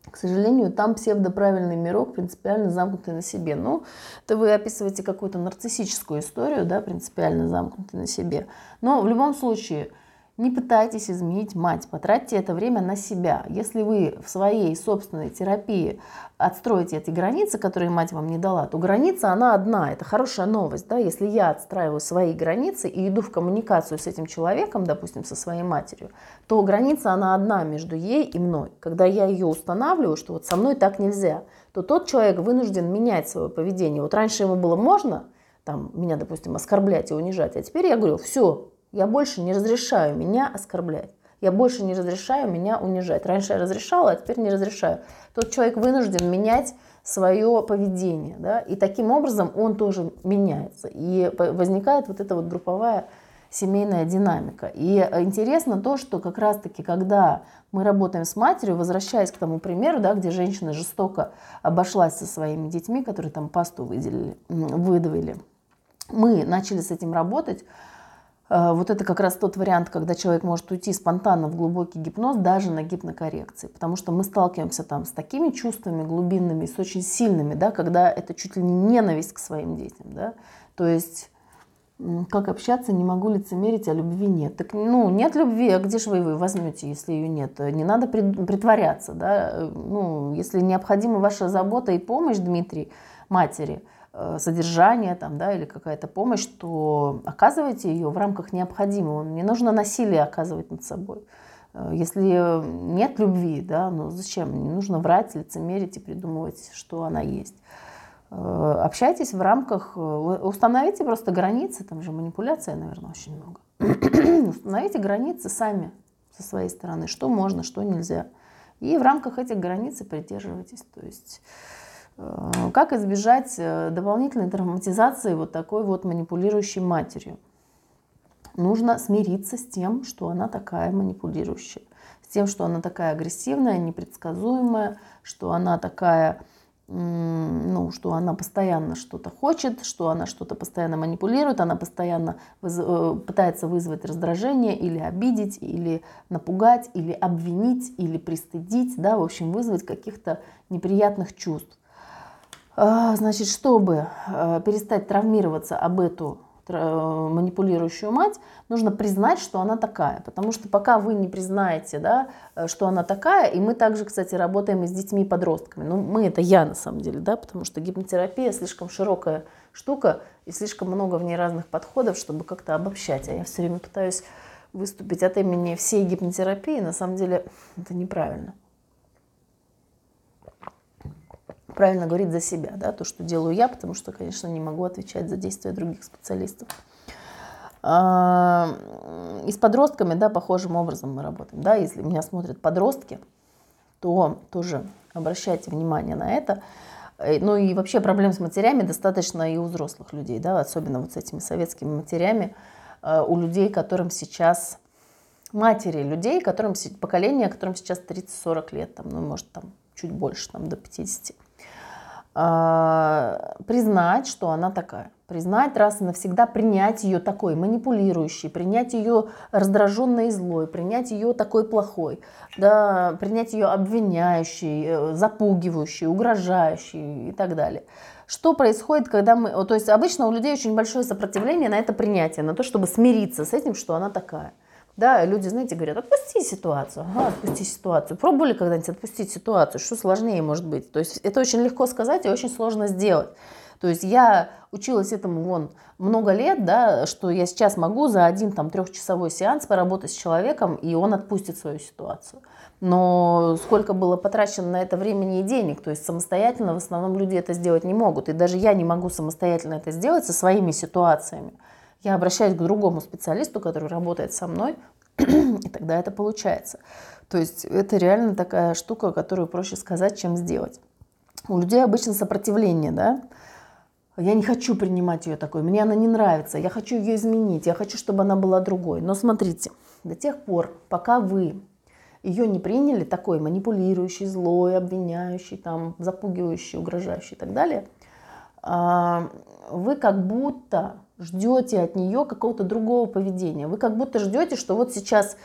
К сожалению, там псевдоправильный мирок принципиально замкнутый на себе. Ну, это вы описываете какую-то нарциссическую историю, да, принципиально замкнутый на себе. Но в любом случае, Не пытайтесь изменить мать, потратьте это время на себя. Если вы в своей собственной терапии отстроите эти границы, которые мать вам не дала, то граница, она одна. Это хорошая новость. Да? Если я отстраиваю свои границы и иду в коммуникацию с этим человеком, допустим, со своей матерью, то граница, она одна между ей и мной. Когда я ее устанавливаю, что вот со мной так нельзя, то тот человек вынужден менять свое поведение. Вот раньше ему было можно, там, меня, допустим, оскорблять и унижать, а теперь я говорю, все, я больше не разрешаю меня оскорблять. Я больше не разрешаю меня унижать. Раньше я разрешала, а теперь не разрешаю. Тот человек вынужден менять свое поведение. Да? И таким образом он тоже меняется. И возникает вот эта вот групповая семейная динамика. И интересно то, что как раз-таки, когда мы работаем с матерью, возвращаясь к тому примеру, да, где женщина жестоко обошлась со своими детьми, которые там пасту выделили, выдавили, мы начали с этим работать, вот это как раз тот вариант, когда человек может уйти спонтанно в глубокий гипноз даже на гипнокоррекции. Потому что мы сталкиваемся там с такими чувствами глубинными, с очень сильными, да, когда это чуть ли не ненависть к своим детям. Да? То есть как общаться, не могу лицемерить, а любви нет. Так, ну, нет любви, а где же вы ее возьмете, если ее нет? Не надо притворяться, да? Ну, если необходима ваша забота и помощь, Дмитрий, матери – Э, содержание там, да, или какая-то помощь, то оказывайте ее в рамках необходимого. Не нужно насилие оказывать над собой. Э, если нет любви, да, ну зачем? Не нужно врать, лицемерить и придумывать, что она есть. Э, общайтесь в рамках, установите просто границы, там же манипуляция, наверное, очень много. установите границы сами со своей стороны, что можно, что нельзя. И в рамках этих границ придерживайтесь. То есть Э, как избежать э, дополнительной травматизации вот такой вот манипулирующей матерью? Нужно смириться с тем, что она такая манипулирующая, с тем, что она такая агрессивная, непредсказуемая, что она такая, ну, что она постоянно что-то хочет, что она что-то постоянно манипулирует, она постоянно э, пытается вызвать раздражение или обидеть, или напугать, или обвинить, или пристыдить, да, в общем, вызвать каких-то неприятных чувств. А, значит, чтобы э, перестать травмироваться об эту манипулирующую мать, нужно признать, что она такая. Потому что пока вы не признаете, да, э, что она такая, и мы также, кстати, работаем и с детьми и подростками. Ну, мы это я на самом деле, да, потому что гипнотерапия слишком широкая штука, и слишком много в ней разных подходов, чтобы как-то обобщать. А я все время пытаюсь выступить от имени всей гипнотерапии. На самом деле это неправильно правильно говорить за себя, да, то, что делаю я, потому что, конечно, не могу отвечать за действия других специалистов. А, и с подростками, да, похожим образом мы работаем. Да, если меня смотрят подростки, то тоже обращайте внимание на это. Э, ну и вообще проблем с матерями достаточно и у взрослых людей, да, особенно вот с этими советскими матерями, э, у людей, которым сейчас матери людей, которым поколение, которым сейчас 30-40 лет, там, ну, может, там чуть больше, там, до 50. А, признать, что она такая. Признать раз и навсегда, принять ее такой, манипулирующей, принять ее раздраженной и злой, принять ее такой плохой, да, принять ее обвиняющей, э, запугивающей, угрожающей и так далее. Что происходит, когда мы... То есть обычно у людей очень большое сопротивление на это принятие, на то, чтобы смириться с этим, что она такая. Да, люди, знаете, говорят, отпусти ситуацию, ага, отпусти ситуацию. Пробовали когда-нибудь отпустить ситуацию? Что сложнее может быть? То есть это очень легко сказать и очень сложно сделать. То есть я училась этому вон много лет, да, что я сейчас могу за один там трехчасовой сеанс поработать с человеком, и он отпустит свою ситуацию. Но сколько было потрачено на это времени и денег, то есть самостоятельно в основном люди это сделать не могут. И даже я не могу самостоятельно это сделать со своими ситуациями я обращаюсь к другому специалисту, который работает со мной, и тогда это получается. То есть это реально такая штука, которую проще сказать, чем сделать. У людей обычно сопротивление, да, я не хочу принимать ее такой, мне она не нравится, я хочу ее изменить, я хочу, чтобы она была другой. Но смотрите, до тех пор, пока вы ее не приняли, такой манипулирующий, злой, обвиняющий, там, запугивающий, угрожающий и так далее, а, вы как будто ждете от нее какого-то другого поведения. Вы как будто ждете, что вот сейчас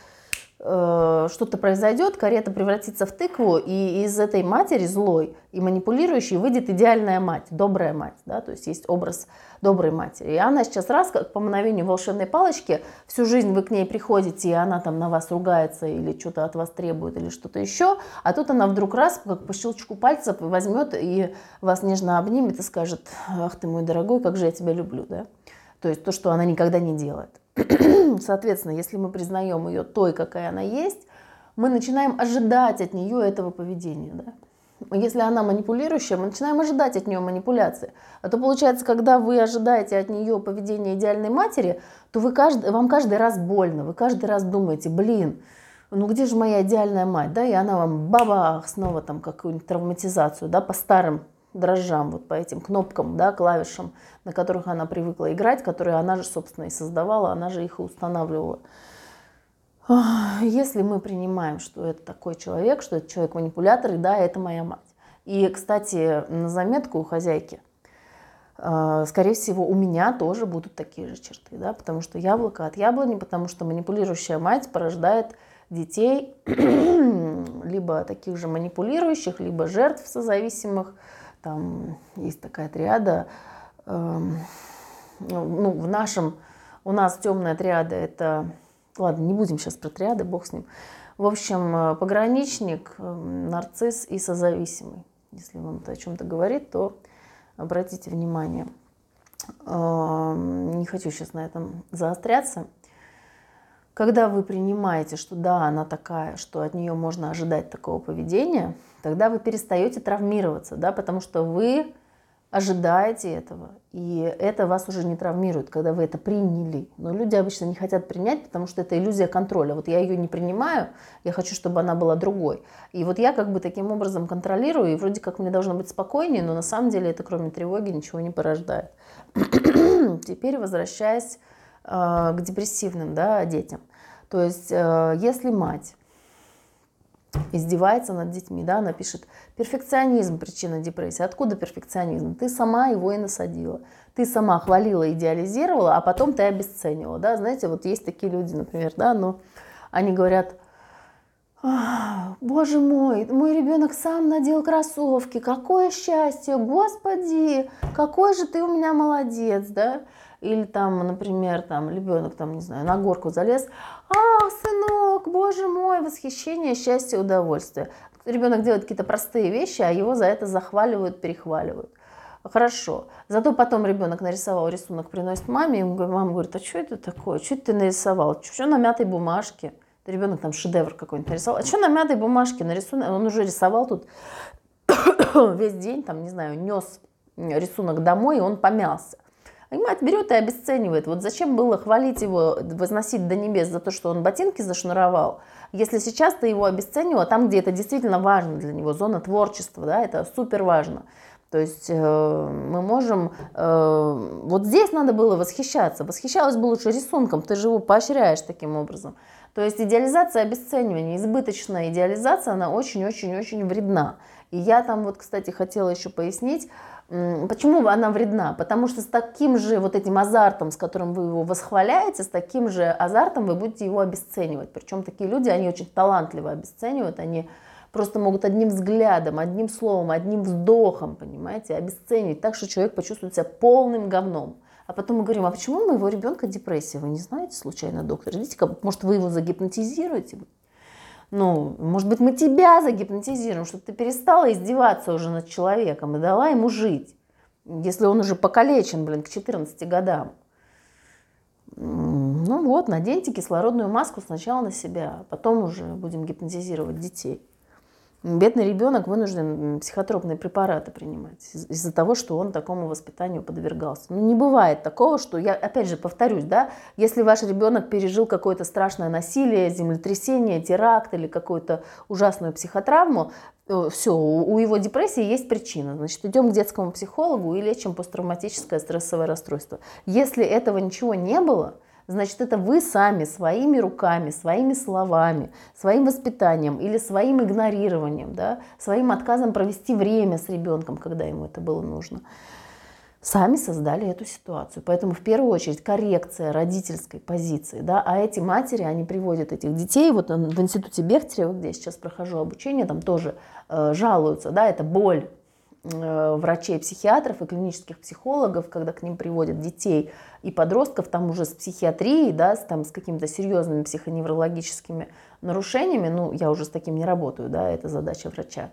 э, что-то произойдет, карета превратится в тыкву, и из этой матери злой и манипулирующей выйдет идеальная мать, добрая мать, да, то есть есть образ доброй матери. И она сейчас раз, как по мановению волшебной палочки, всю жизнь вы к ней приходите, и она там на вас ругается или что-то от вас требует или что-то еще, а тут она вдруг раз, как по щелчку пальцев, возьмет и вас нежно обнимет и скажет, ах ты мой дорогой, как же я тебя люблю, да. То есть то, что она никогда не делает. Соответственно, если мы признаем ее той, какая она есть, мы начинаем ожидать от нее этого поведения. Да? Если она манипулирующая, мы начинаем ожидать от нее манипуляции. А то получается, когда вы ожидаете от нее поведения идеальной матери, то вы каждый, вам каждый раз больно, вы каждый раз думаете, блин, ну где же моя идеальная мать, да, и она вам бабах снова там какую-нибудь травматизацию, да, по старым дрожжам, вот по этим кнопкам, да, клавишам, на которых она привыкла играть, которые она же, собственно, и создавала, она же их и устанавливала. Если мы принимаем, что это такой человек, что это человек-манипулятор, и да, это моя мать. И, кстати, на заметку у хозяйки, э, скорее всего, у меня тоже будут такие же черты, да, потому что яблоко от яблони, потому что манипулирующая мать порождает детей либо таких же манипулирующих, либо жертв созависимых, там есть такая триада. Эм, ну, в нашем, у нас темная триада это, ладно, не будем сейчас про триады, бог с ним. В общем, э, пограничник, эм, нарцисс и созависимый. Если вам это о чем-то говорит, то обратите внимание. Эм, не хочу сейчас на этом заостряться. Когда вы принимаете, что да, она такая, что от нее можно ожидать такого поведения, тогда вы перестаете травмироваться, да, потому что вы ожидаете этого, и это вас уже не травмирует, когда вы это приняли. Но люди обычно не хотят принять, потому что это иллюзия контроля. Вот я ее не принимаю, я хочу, чтобы она была другой. И вот я как бы таким образом контролирую, и вроде как мне должно быть спокойнее, но на самом деле это кроме тревоги ничего не порождает. Теперь возвращаясь э, к депрессивным да, детям. То есть э, если мать издевается над детьми, да, она пишет, перфекционизм – причина депрессии. Откуда перфекционизм? Ты сама его и насадила. Ты сама хвалила, идеализировала, а потом ты обесценила, да. Знаете, вот есть такие люди, например, да, но они говорят, Боже мой, мой ребенок сам надел кроссовки, какое счастье, господи, какой же ты у меня молодец, да? Или там, например, там ребенок там, не знаю, на горку залез, ах, сынок, боже мой, восхищение, счастье, удовольствие. Ребенок делает какие-то простые вещи, а его за это захваливают, перехваливают. Хорошо. Зато потом ребенок нарисовал рисунок, приносит маме, и мама говорит, а что это такое? Что ты нарисовал? Что на мятой бумажке? Ребенок там шедевр какой-нибудь нарисовал. А что на мятой бумажке нарисован? Он уже рисовал тут весь день, там, не знаю, нес рисунок домой, и он помялся. И берет и обесценивает. Вот зачем было хвалить его, возносить до небес за то, что он ботинки зашнуровал, если сейчас ты его обесценивала там, где это действительно важно для него, зона творчества, да, это супер важно. То есть э, мы можем... Э, вот здесь надо было восхищаться. Восхищалась бы лучше рисунком, ты же его поощряешь таким образом. То есть идеализация обесценивания, избыточная идеализация, она очень-очень-очень вредна. И я там вот, кстати, хотела еще пояснить, Почему она вредна? Потому что с таким же вот этим азартом, с которым вы его восхваляете, с таким же азартом вы будете его обесценивать. Причем такие люди, они очень талантливо обесценивают, они просто могут одним взглядом, одним словом, одним вздохом, понимаете, обесценивать так, что человек почувствует себя полным говном. А потом мы говорим, а почему у моего ребенка депрессия? Вы не знаете случайно, доктор? Идите-ка, может, вы его загипнотизируете? Ну, может быть, мы тебя загипнотизируем, чтобы ты перестала издеваться уже над человеком и дала ему жить, если он уже покалечен, блин, к 14 годам. Ну вот, наденьте кислородную маску сначала на себя, а потом уже будем гипнотизировать детей. Бедный ребенок вынужден психотропные препараты принимать из-за того, что он такому воспитанию подвергался. Ну, не бывает такого, что я, опять же, повторюсь, да, если ваш ребенок пережил какое-то страшное насилие, землетрясение, теракт или какую-то ужасную психотравму, э, все, у его депрессии есть причина. Значит, идем к детскому психологу и лечим посттравматическое стрессовое расстройство. Если этого ничего не было, значит, это вы сами своими руками, своими словами, своим воспитанием или своим игнорированием, да, своим отказом провести время с ребенком, когда ему это было нужно, сами создали эту ситуацию. Поэтому в первую очередь коррекция родительской позиции. Да? А эти матери, они приводят этих детей, вот в институте Бехтерева, где я сейчас прохожу обучение, там тоже э, жалуются, да, это боль э, врачей, психиатров и клинических психологов, когда к ним приводят детей и подростков, там уже с психиатрией, да, с, там, с какими-то серьезными психоневрологическими нарушениями, ну, я уже с таким не работаю, да, это задача врача.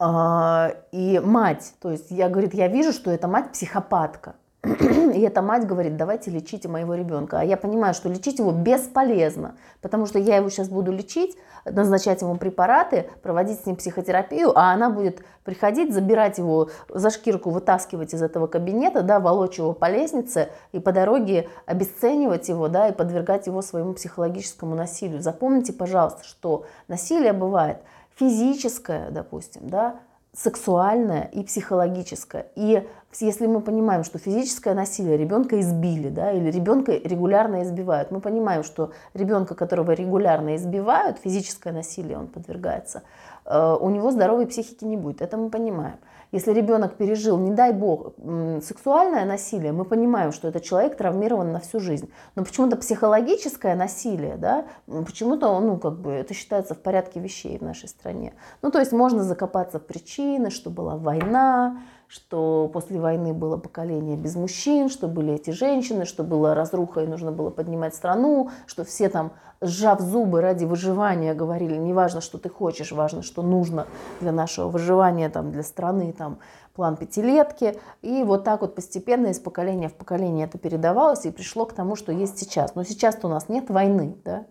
А, и мать, то есть я, говорит, я вижу, что эта мать психопатка. И эта мать говорит, давайте лечите моего ребенка. А я понимаю, что лечить его бесполезно, потому что я его сейчас буду лечить, назначать ему препараты, проводить с ним психотерапию, а она будет приходить, забирать его за шкирку, вытаскивать из этого кабинета, да, волочь его по лестнице и по дороге обесценивать его, да, и подвергать его своему психологическому насилию. Запомните, пожалуйста, что насилие бывает – физическое, допустим, да, сексуальное и психологическое. И если мы понимаем, что физическое насилие ребенка избили, да, или ребенка регулярно избивают, мы понимаем, что ребенка, которого регулярно избивают, физическое насилие он подвергается, э, у него здоровой психики не будет. Это мы понимаем. Если ребенок пережил, не дай бог, сексуальное насилие, мы понимаем, что этот человек травмирован на всю жизнь. Но почему-то психологическое насилие, да, почему-то, ну, как бы, это считается в порядке вещей в нашей стране. Ну, то есть можно закопаться в причины, что была война, что после войны было поколение без мужчин, что были эти женщины, что была разруха и нужно было поднимать страну, что все там, сжав зубы ради выживания, говорили, не важно, что ты хочешь, важно, что нужно для нашего выживания, там, для страны, там, план пятилетки. И вот так вот постепенно из поколения в поколение это передавалось и пришло к тому, что есть сейчас. Но сейчас-то у нас нет войны, да,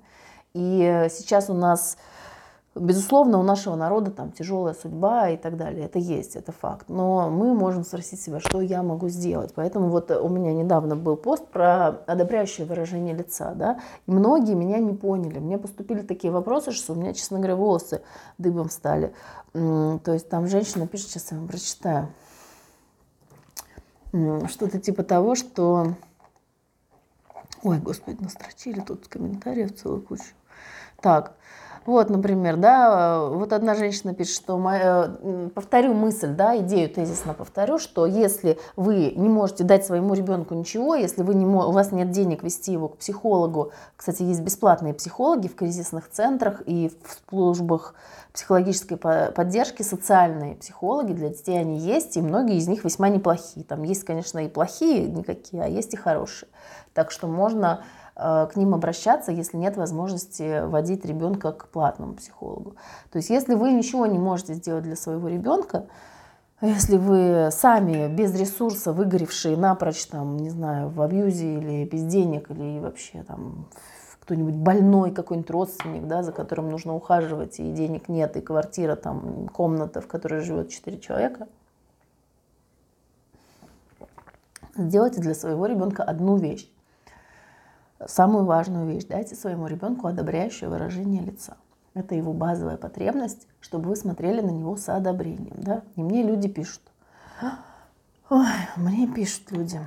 и сейчас у нас Безусловно, у нашего народа там тяжелая судьба и так далее. Это есть, это факт. Но мы можем спросить себя, что я могу сделать. Поэтому вот у меня недавно был пост про одобряющее выражение лица. Да? И многие меня не поняли. Мне поступили такие вопросы, что у меня, честно говоря, волосы дыбом стали. То есть там женщина пишет, сейчас я вам прочитаю. Что-то типа того, что... Ой, господи, настрочили тут комментариев целую кучу. Так, вот, например, да, вот одна женщина пишет, что, э, повторю мысль, да, идею тезисно повторю, что если вы не можете дать своему ребенку ничего, если вы не, у вас нет денег вести его к психологу, кстати, есть бесплатные психологи в кризисных центрах и в службах психологической поддержки, социальные психологи для детей они есть, и многие из них весьма неплохие. Там есть, конечно, и плохие никакие, а есть и хорошие. Так что можно Э, к ним обращаться, если нет возможности водить ребенка к платному психологу. То есть если вы ничего не можете сделать для своего ребенка, если вы сами без ресурса, выгоревшие напрочь, там, не знаю, в абьюзе или без денег, или вообще там кто-нибудь больной, какой-нибудь родственник, да, за которым нужно ухаживать, и денег нет, и квартира, там, комната, в которой живет 4 человека, сделайте для своего ребенка одну вещь самую важную вещь. Дайте своему ребенку одобряющее выражение лица. Это его базовая потребность, чтобы вы смотрели на него с одобрением. Да? И мне люди пишут. Ой, мне пишут люди.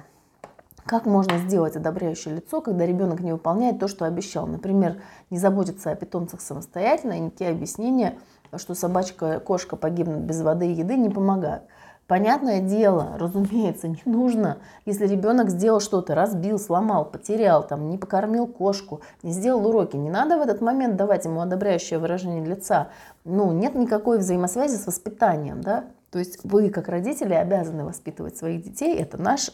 Как можно сделать одобряющее лицо, когда ребенок не выполняет то, что обещал? Например, не заботится о питомцах самостоятельно, и никакие объяснения, что собачка, кошка погибнут без воды и еды, не помогают. Понятное дело, разумеется, не нужно, если ребенок сделал что-то, разбил, сломал, потерял, там, не покормил кошку, не сделал уроки, не надо в этот момент давать ему одобряющее выражение лица. Ну, нет никакой взаимосвязи с воспитанием, да? То есть вы, как родители, обязаны воспитывать своих детей. Это наш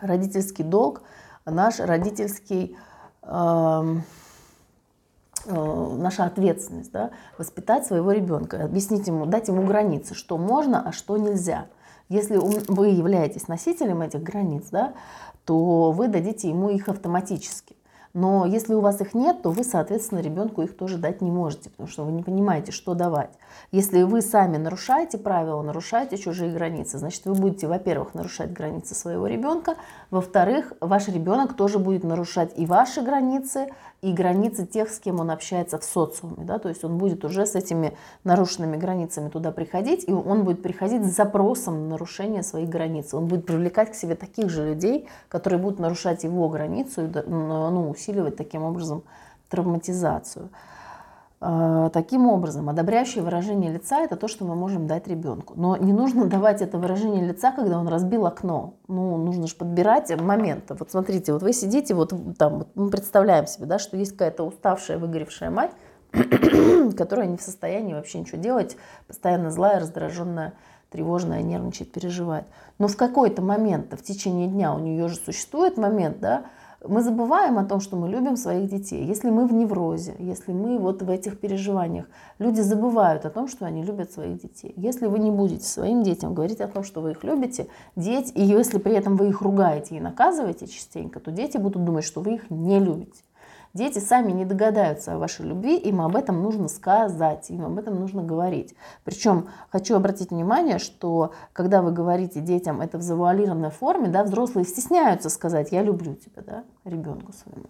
родительский долг, наш родительский... Э наша ответственность, да, воспитать своего ребенка, объяснить ему, дать ему границы, что можно, а что нельзя. Если вы являетесь носителем этих границ, да, то вы дадите ему их автоматически. Но если у вас их нет, то вы, соответственно, ребенку их тоже дать не можете, потому что вы не понимаете, что давать. Если вы сами нарушаете правила, нарушаете чужие границы, значит, вы будете, во-первых, нарушать границы своего ребенка, во-вторых, ваш ребенок тоже будет нарушать и ваши границы, и границы тех, с кем он общается в социуме. Да? То есть он будет уже с этими нарушенными границами туда приходить, и он будет приходить с запросом на нарушение своих границ. Он будет привлекать к себе таких же людей, которые будут нарушать его границу и ну, усиливать таким образом травматизацию. Э, таким образом, одобряющее выражение лица – это то, что мы можем дать ребенку. Но не нужно давать это выражение лица, когда он разбил окно. Ну, нужно же подбирать момент. Вот смотрите, вот вы сидите, вот там, вот мы представляем себе, да, что есть какая-то уставшая, выгоревшая мать, которая не в состоянии вообще ничего делать, постоянно злая, раздраженная, тревожная, нервничает, переживает. Но в какой-то момент, в течение дня у нее же существует момент, да, мы забываем о том, что мы любим своих детей. Если мы в неврозе, если мы вот в этих переживаниях, люди забывают о том, что они любят своих детей. Если вы не будете своим детям говорить о том, что вы их любите, дети, и если при этом вы их ругаете и наказываете частенько, то дети будут думать, что вы их не любите. Дети сами не догадаются о вашей любви, им об этом нужно сказать, им об этом нужно говорить. Причем хочу обратить внимание, что когда вы говорите детям это в завуалированной форме, да, взрослые стесняются сказать «я люблю тебя» да, ребенку своему.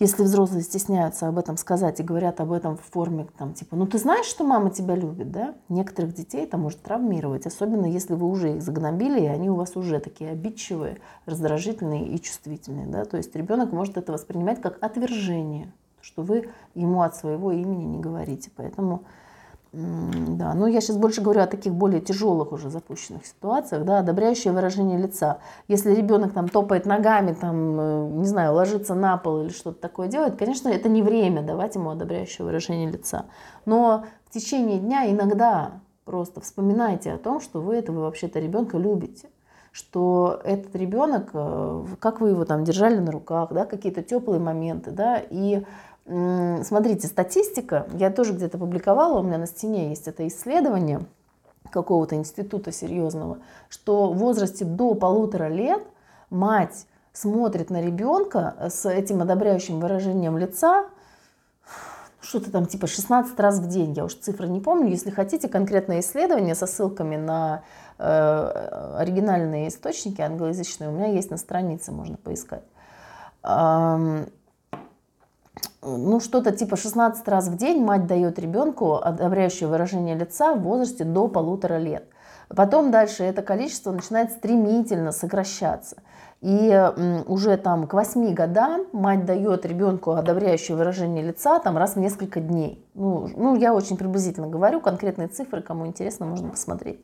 Если взрослые стесняются об этом сказать и говорят об этом в форме, там, типа, ну ты знаешь, что мама тебя любит, да? Некоторых детей это может травмировать, особенно если вы уже их загнобили, и они у вас уже такие обидчивые, раздражительные и чувствительные, да? То есть ребенок может это воспринимать как отвержение, что вы ему от своего имени не говорите. Поэтому да, но я сейчас больше говорю о таких более тяжелых уже запущенных ситуациях, да, одобряющее выражение лица. Если ребенок там топает ногами, там, э, не знаю, ложится на пол или что-то такое делает, конечно, это не время давать ему одобряющее выражение лица. Но в течение дня иногда просто вспоминайте о том, что вы этого вообще-то ребенка любите что этот ребенок, э, как вы его там держали на руках, да, какие-то теплые моменты, да, и Смотрите, статистика, я тоже где-то публиковала, у меня на стене есть это исследование какого-то института серьезного, что в возрасте до полутора лет мать смотрит на ребенка с этим одобряющим выражением лица, что-то там типа 16 раз в день, я уж цифры не помню. Если хотите конкретное исследование со ссылками на э, оригинальные источники англоязычные, у меня есть на странице, можно поискать ну, что-то типа 16 раз в день мать дает ребенку одобряющее выражение лица в возрасте до полутора лет. Потом дальше это количество начинает стремительно сокращаться. И уже там к 8 годам мать дает ребенку одобряющее выражение лица там раз в несколько дней. Ну, ну, я очень приблизительно говорю, конкретные цифры, кому интересно, можно посмотреть.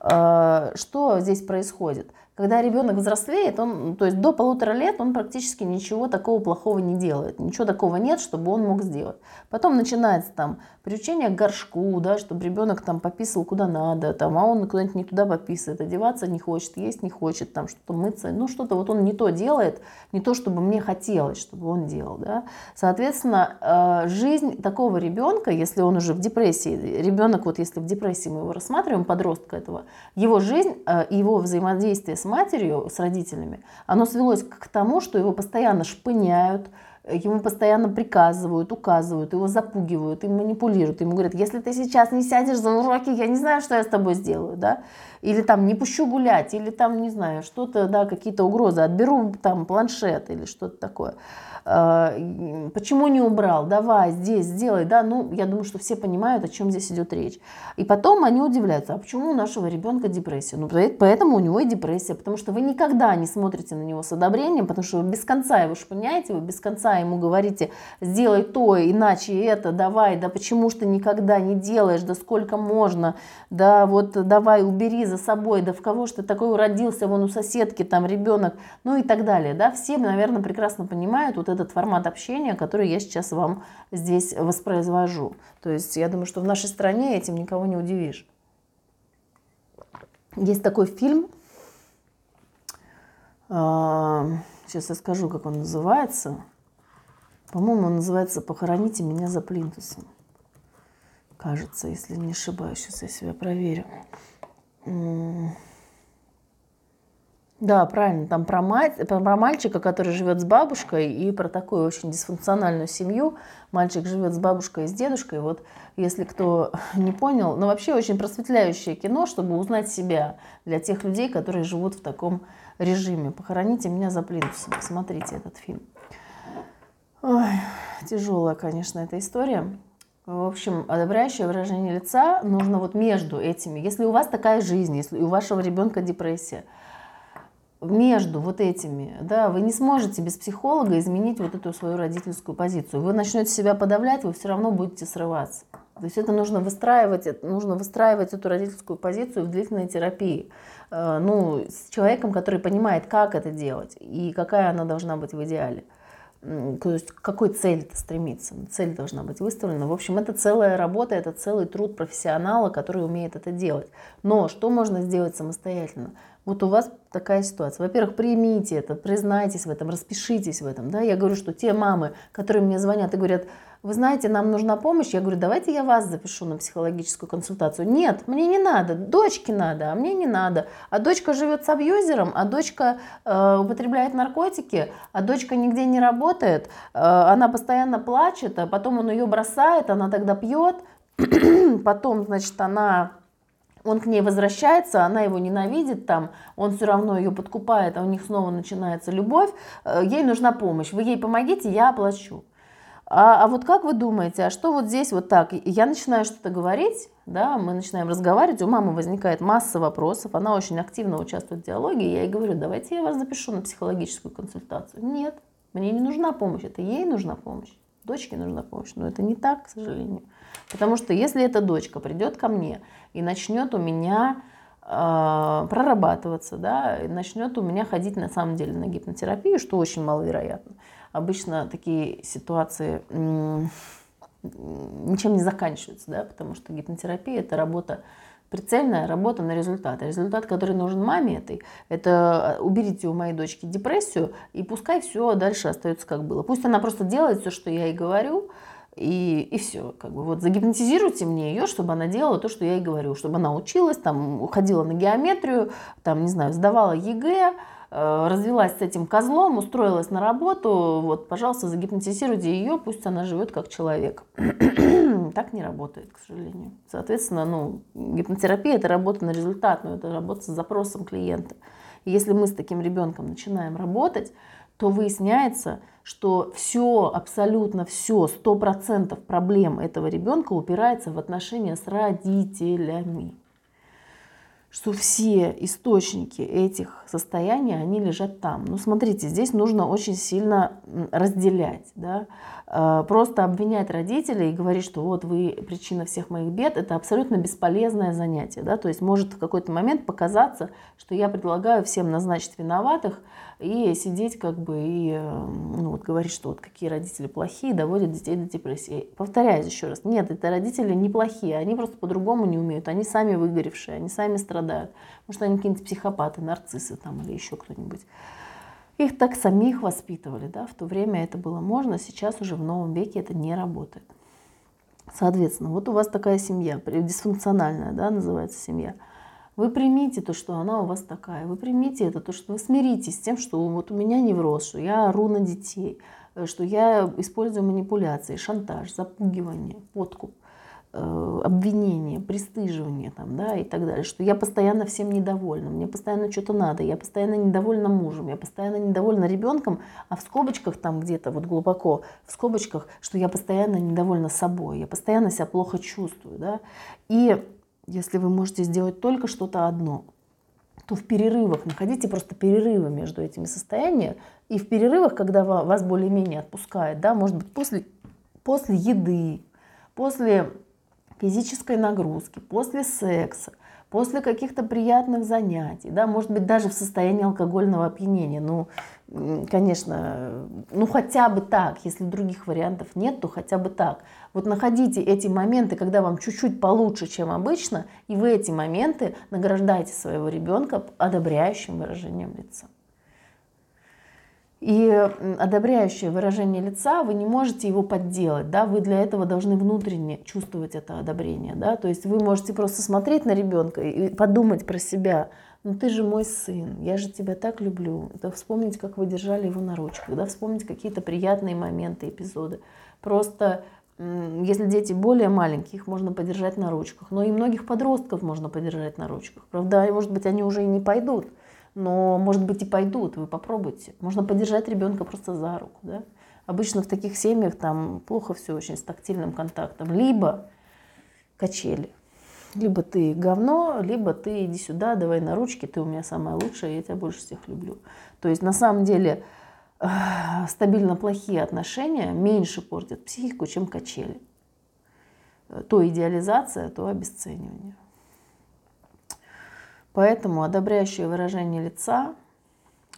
А, что здесь происходит? Когда ребенок взрослеет, он, то есть до полутора лет он практически ничего такого плохого не делает. Ничего такого нет, чтобы он мог сделать. Потом начинается там приучение к горшку, да, чтобы ребенок там пописал куда надо, там, а он куда-нибудь не туда пописывает, одеваться не хочет, есть не хочет, там что-то мыться, ну что-то вот он не то делает, не то, чтобы мне хотелось, чтобы он делал. Да. Соответственно, э, жизнь такого ребенка, если он уже в депрессии, ребенок вот если в депрессии мы его рассматриваем, подростка этого, его жизнь э, его взаимодействие с матерью, с родителями, оно свелось к тому, что его постоянно шпыняют, ему постоянно приказывают, указывают, его запугивают, им манипулируют. Ему говорят, если ты сейчас не сядешь за уроки, я не знаю, что я с тобой сделаю, да? Или там не пущу гулять, или там, не знаю, что-то, да, какие-то угрозы, отберу там планшет или что-то такое. Э, почему не убрал, давай, здесь, сделай, да, ну, я думаю, что все понимают, о чем здесь идет речь. И потом они удивляются, а почему у нашего ребенка депрессия? Ну, поэтому у него и депрессия, потому что вы никогда не смотрите на него с одобрением, потому что вы без конца его шпыняете, вы без конца ему говорите, сделай то, иначе это, давай, да почему ж ты никогда не делаешь, да сколько можно, да вот давай убери за собой, да в кого ж ты такой родился, вон у соседки там ребенок, ну и так далее, да, все, наверное, прекрасно понимают вот этот формат общения, который я сейчас вам здесь воспроизвожу. То есть я думаю, что в нашей стране этим никого не удивишь. Есть такой фильм, а, сейчас я скажу, как он называется. По-моему, он называется «Похороните меня за плинтусом». Кажется, если не ошибаюсь, сейчас я себя проверю. Да, правильно, там про, мать, про мальчика, который живет с бабушкой, и про такую очень дисфункциональную семью. Мальчик живет с бабушкой и с дедушкой. Вот если кто не понял, ну вообще очень просветляющее кино, чтобы узнать себя для тех людей, которые живут в таком режиме. Похороните меня за плинтусом. Посмотрите этот фильм. Ой, тяжелая, конечно, эта история. В общем, одобряющее выражение лица нужно вот между этими. Если у вас такая жизнь, если у вашего ребенка депрессия – между вот этими, да, вы не сможете без психолога изменить вот эту свою родительскую позицию. Вы начнете себя подавлять, вы все равно будете срываться. То есть это нужно выстраивать, нужно выстраивать эту родительскую позицию в длительной терапии. Э, ну, с человеком, который понимает, как это делать и какая она должна быть в идеале. То есть к какой цели это стремиться. Цель должна быть выставлена. В общем, это целая работа, это целый труд профессионала, который умеет это делать. Но что можно сделать самостоятельно? Вот у вас такая ситуация. Во-первых, примите это, признайтесь в этом, распишитесь в этом. Да? Я говорю, что те мамы, которые мне звонят и говорят, вы знаете, нам нужна помощь, я говорю, давайте я вас запишу на психологическую консультацию. Нет, мне не надо, дочке надо, а мне не надо. А дочка живет с абьюзером, а дочка э, употребляет наркотики, а дочка нигде не работает, э, она постоянно плачет, а потом он ее бросает, она тогда пьет, потом, значит, она он к ней возвращается, она его ненавидит там, он все равно ее подкупает, а у них снова начинается любовь, э, ей нужна помощь, вы ей помогите, я оплачу. А, а вот как вы думаете, а что вот здесь вот так? Я начинаю что-то говорить, да, мы начинаем разговаривать, у мамы возникает масса вопросов, она очень активно участвует в диалоге, я ей говорю, давайте я вас запишу на психологическую консультацию. Нет, мне не нужна помощь, это ей нужна помощь, дочке нужна помощь, но это не так, к сожалению. Потому что если эта дочка придет ко мне и начнет у меня э, прорабатываться, да, и начнет у меня ходить на самом деле на гипнотерапию, что очень маловероятно, обычно такие ситуации ничем не заканчиваются, да, потому что гипнотерапия – это работа прицельная работа на результат. Результат, который нужен маме этой, это уберите у моей дочки депрессию, и пускай все дальше остается как было. Пусть она просто делает все, что я ей говорю, и, и все. Как бы вот загипнотизируйте мне ее, чтобы она делала то, что я ей говорю, чтобы она училась, там, уходила на геометрию, там, не знаю, сдавала ЕГЭ, Э, развелась с этим козлом, устроилась на работу, вот, пожалуйста, загипнотизируйте ее, пусть она живет как человек. так не работает, к сожалению. Соответственно, ну, гипнотерапия – это работа на результат, но это работа с запросом клиента. И если мы с таким ребенком начинаем работать, то выясняется, что все, абсолютно все, сто процентов проблем этого ребенка упирается в отношения с родителями что все источники этих состояний, они лежат там. Ну, смотрите, здесь нужно очень сильно разделять. Да? Э, просто обвинять родителей и говорить, что вот вы причина всех моих бед, это абсолютно бесполезное занятие. Да? То есть может в какой-то момент показаться, что я предлагаю всем назначить виноватых и сидеть как бы и э, ну, вот говорить, что вот какие родители плохие, доводят детей до депрессии. Повторяюсь еще раз, нет, это родители неплохие, они просто по-другому не умеют, они сами выгоревшие, они сами страдают. Может, они какие-нибудь психопаты, нарциссы там или еще кто-нибудь. Их так самих воспитывали, да, в то время это было можно, сейчас уже в новом веке это не работает. Соответственно, вот у вас такая семья, дисфункциональная, да, называется семья. Вы примите то, что она у вас такая. Вы примите это, то, что вы смиритесь с тем, что вот у меня невроз, что я ору на детей, э, что я использую манипуляции, шантаж, запугивание, подкуп. Э, обвинение, пристыживание там, да, и так далее, что я постоянно всем недовольна, мне постоянно что-то надо, я постоянно недовольна мужем, я постоянно недовольна ребенком, а в скобочках там где-то вот глубоко, в скобочках, что я постоянно недовольна собой, я постоянно себя плохо чувствую, да, и если вы можете сделать только что-то одно, то в перерывах, находите просто перерывы между этими состояниями, и в перерывах, когда вас более-менее отпускает, да, может быть, после, после еды, после физической нагрузки, после секса, после каких-то приятных занятий, да, может быть, даже в состоянии алкогольного опьянения. Ну, конечно, ну хотя бы так, если других вариантов нет, то хотя бы так. Вот находите эти моменты, когда вам чуть-чуть получше, чем обычно, и в эти моменты награждайте своего ребенка одобряющим выражением лица. И одобряющее выражение лица, вы не можете его подделать, да, вы для этого должны внутренне чувствовать это одобрение, да, то есть вы можете просто смотреть на ребенка и подумать про себя, ну ты же мой сын, я же тебя так люблю, да, вспомнить, как вы держали его на ручках, да, вспомнить какие-то приятные моменты, эпизоды. Просто если дети более маленькие, их можно подержать на ручках, но и многих подростков можно подержать на ручках. Правда, может быть, они уже и не пойдут, но, может быть, и пойдут, вы попробуйте. Можно поддержать ребенка просто за руку. Да? Обычно в таких семьях там плохо все очень с тактильным контактом. Либо качели. либо ты говно, либо ты иди сюда, давай на ручки, ты у меня самая лучшая, я тебя больше всех люблю. То есть на самом деле э, стабильно плохие отношения меньше портят психику, чем качели. То идеализация, то обесценивание. Поэтому одобряющее выражение лица,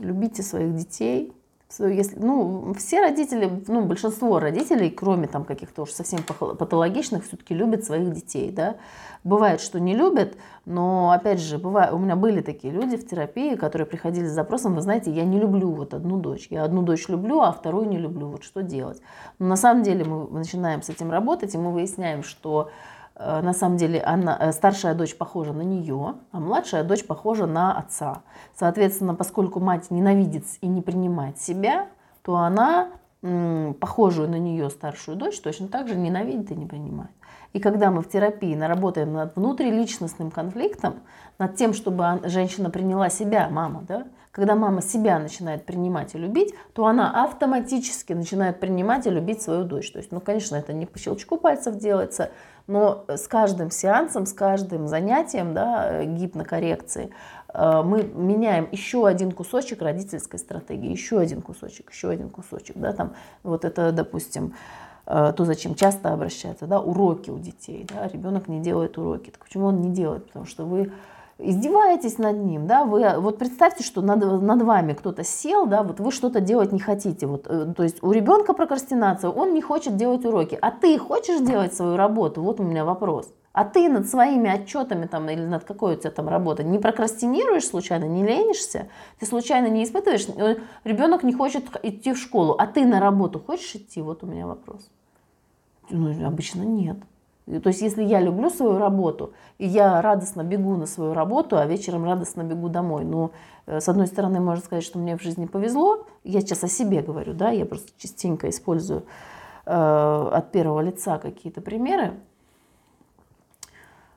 любите своих детей, если, ну, все родители, ну, большинство родителей, кроме там каких-то уж совсем патологичных, все-таки любят своих детей, да. Бывает, что не любят, но, опять же, бывает, у меня были такие люди в терапии, которые приходили с запросом, вы знаете, я не люблю вот одну дочь, я одну дочь люблю, а вторую не люблю, вот что делать? Но на самом деле мы начинаем с этим работать, и мы выясняем, что на самом деле она, э, старшая дочь похожа на нее, а младшая дочь похожа на отца. Соответственно, поскольку мать ненавидит и не принимает себя, то она похожую на нее старшую дочь точно так же ненавидит и не принимает. И когда мы в терапии наработаем над внутриличностным конфликтом, над тем, чтобы женщина приняла себя, мама, да, когда мама себя начинает принимать и любить, то она автоматически начинает принимать и любить свою дочь. То есть, ну, конечно, это не по щелчку пальцев делается, но с каждым сеансом, с каждым занятием да, гипнокоррекции э, мы меняем еще один кусочек родительской стратегии, еще один кусочек, еще один кусочек. Да, там, вот это, допустим, э, то, зачем часто обращаются, да, уроки у детей. Да, ребенок не делает уроки. Так почему он не делает? Потому что вы издеваетесь над ним, да, вы, вот представьте, что над, над вами кто-то сел, да, вот вы что-то делать не хотите, вот, э, то есть у ребенка прокрастинация, он не хочет делать уроки, а ты хочешь делать свою работу, вот у меня вопрос. А ты над своими отчетами там, или над какой у тебя там работа не прокрастинируешь случайно, не ленишься? Ты случайно не испытываешь? Э, ребенок не хочет идти в школу, а ты на работу хочешь идти? Вот у меня вопрос. Ну, обычно нет. То есть если я люблю свою работу, и я радостно бегу на свою работу, а вечером радостно бегу домой. Ну, э, с одной стороны, можно сказать, что мне в жизни повезло. Я сейчас о себе говорю, да, я просто частенько использую э, от первого лица какие-то примеры.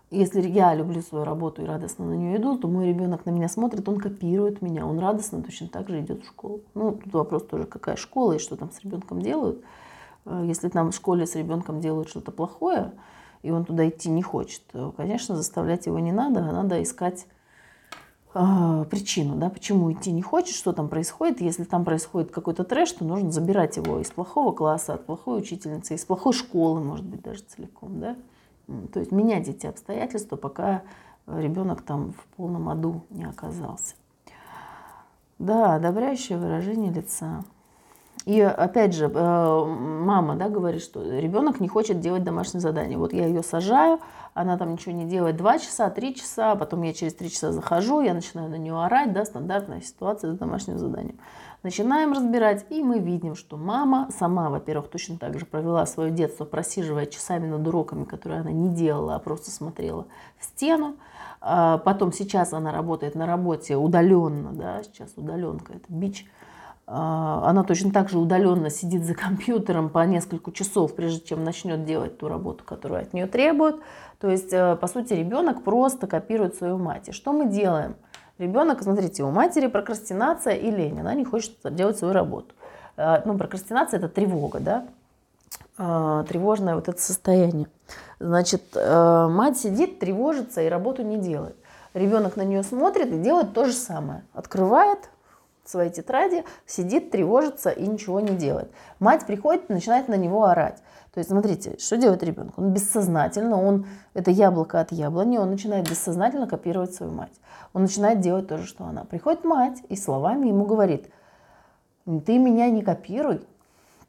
Если я люблю свою работу и радостно на нее иду, то мой ребенок на меня смотрит, он копирует меня, он радостно точно так же идет в школу. Ну, тут вопрос тоже, какая школа и что там с ребенком делают. Э, если там в школе с ребенком делают что-то плохое, и он туда идти не хочет, конечно, заставлять его не надо, а надо искать э, причину, да, почему идти не хочет, что там происходит. Если там происходит какой-то трэш, то нужно забирать его из плохого класса, от плохой учительницы, из плохой школы, может быть, даже целиком, да. То есть менять эти обстоятельства, пока ребенок там в полном аду не оказался. Да, одобряющее выражение лица. И опять же, э, мама да, говорит, что ребенок не хочет делать домашнее задание. Вот я ее сажаю, она там ничего не делает 2 часа, 3 часа, потом я через 3 часа захожу, я начинаю на нее орать, да, стандартная ситуация с домашним заданием. Начинаем разбирать, и мы видим, что мама сама, во-первых, точно так же провела свое детство, просиживая часами над уроками, которые она не делала, а просто смотрела в стену. А потом сейчас она работает на работе удаленно, да, сейчас удаленка, это бич – а, она точно так же удаленно сидит за компьютером по несколько часов, прежде чем начнет делать ту работу, которую от нее требуют. То есть, э, по сути, ребенок просто копирует свою мать. И что мы делаем? Ребенок, смотрите, у матери прокрастинация и лень, она не хочет делать свою работу. Э, ну, прокрастинация – это тревога, да, а, тревожное вот это состояние. Значит, э, мать сидит, тревожится и работу не делает. Ребенок на нее смотрит и делает то же самое. Открывает, своей тетради, сидит, тревожится и ничего не делает. Мать приходит и начинает на него орать. То есть, смотрите, что делает ребенок? Он бессознательно, он, это яблоко от яблони, он начинает бессознательно копировать свою мать. Он начинает делать то же, что она. Приходит мать и словами ему говорит, ты меня не копируй,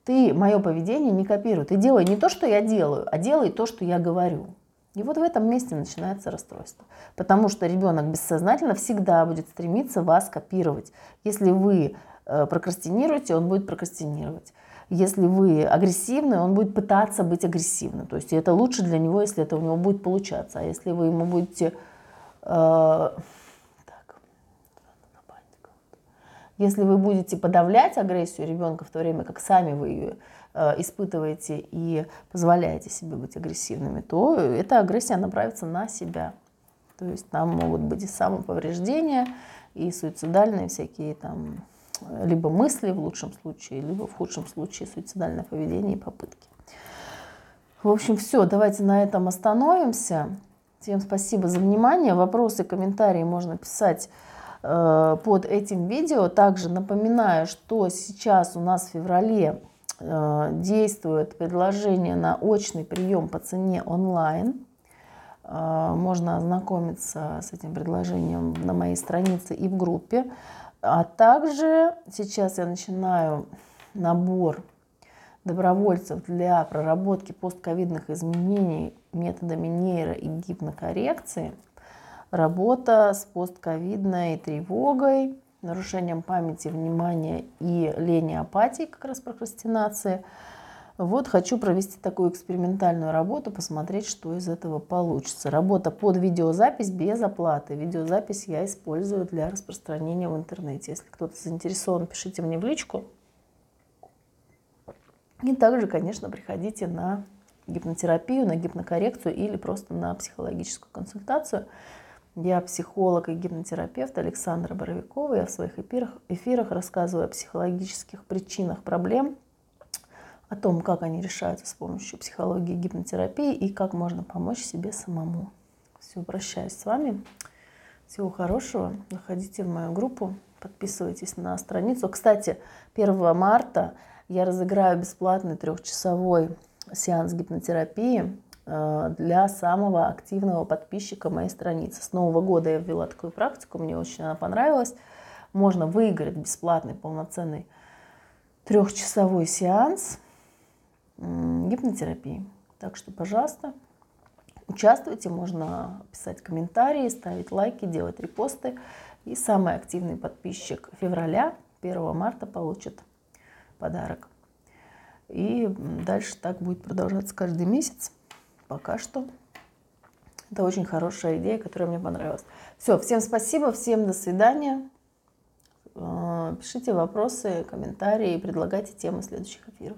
ты мое поведение не копируй, ты делай не то, что я делаю, а делай то, что я говорю. И вот в этом месте начинается расстройство. Потому что ребенок бессознательно всегда будет стремиться вас копировать. Если вы э, прокрастинируете, он будет прокрастинировать. Если вы агрессивны, он будет пытаться быть агрессивным. То есть это лучше для него, если это у него будет получаться. А если вы ему будете... Э, так, если вы будете подавлять агрессию ребенка в то время, как сами вы ее испытываете и позволяете себе быть агрессивными, то эта агрессия направится на себя. То есть там могут быть и самоповреждения, и суицидальные всякие там либо мысли в лучшем случае, либо в худшем случае суицидальное поведение и попытки. В общем, все, давайте на этом остановимся. Всем спасибо за внимание. Вопросы, комментарии можно писать э, под этим видео. Также напоминаю, что сейчас у нас в феврале э, действует предложение на очный прием по цене онлайн. Э, можно ознакомиться с этим предложением на моей странице и в группе. А также сейчас я начинаю набор добровольцев для проработки постковидных изменений методами нейро и гипнокоррекции, работа с постковидной тревогой, нарушением памяти, внимания и лени апатии, как раз прокрастинации. Вот хочу провести такую экспериментальную работу, посмотреть, что из этого получится. Работа под видеозапись без оплаты. Видеозапись я использую для распространения в интернете. Если кто-то заинтересован, пишите мне в личку. И также, конечно, приходите на гипнотерапию, на гипнокоррекцию или просто на психологическую консультацию. Я психолог и гипнотерапевт Александра Боровикова. Я в своих эфирах, эфирах рассказываю о психологических причинах проблем, о том, как они решаются с помощью психологии и гипнотерапии и как можно помочь себе самому. Все, прощаюсь с вами. Всего хорошего. Заходите в мою группу, подписывайтесь на страницу. Кстати, 1 марта я разыграю бесплатный трехчасовой сеанс гипнотерапии для самого активного подписчика моей страницы. С Нового года я ввела такую практику, мне очень она понравилась. Можно выиграть бесплатный полноценный трехчасовой сеанс гипнотерапии. Так что, пожалуйста, участвуйте, можно писать комментарии, ставить лайки, делать репосты. И самый активный подписчик февраля 1 марта получит подарок. И дальше так будет продолжаться каждый месяц. Пока что. Это очень хорошая идея, которая мне понравилась. Все, всем спасибо, всем до свидания. Э, пишите вопросы, комментарии, предлагайте темы следующих эфиров.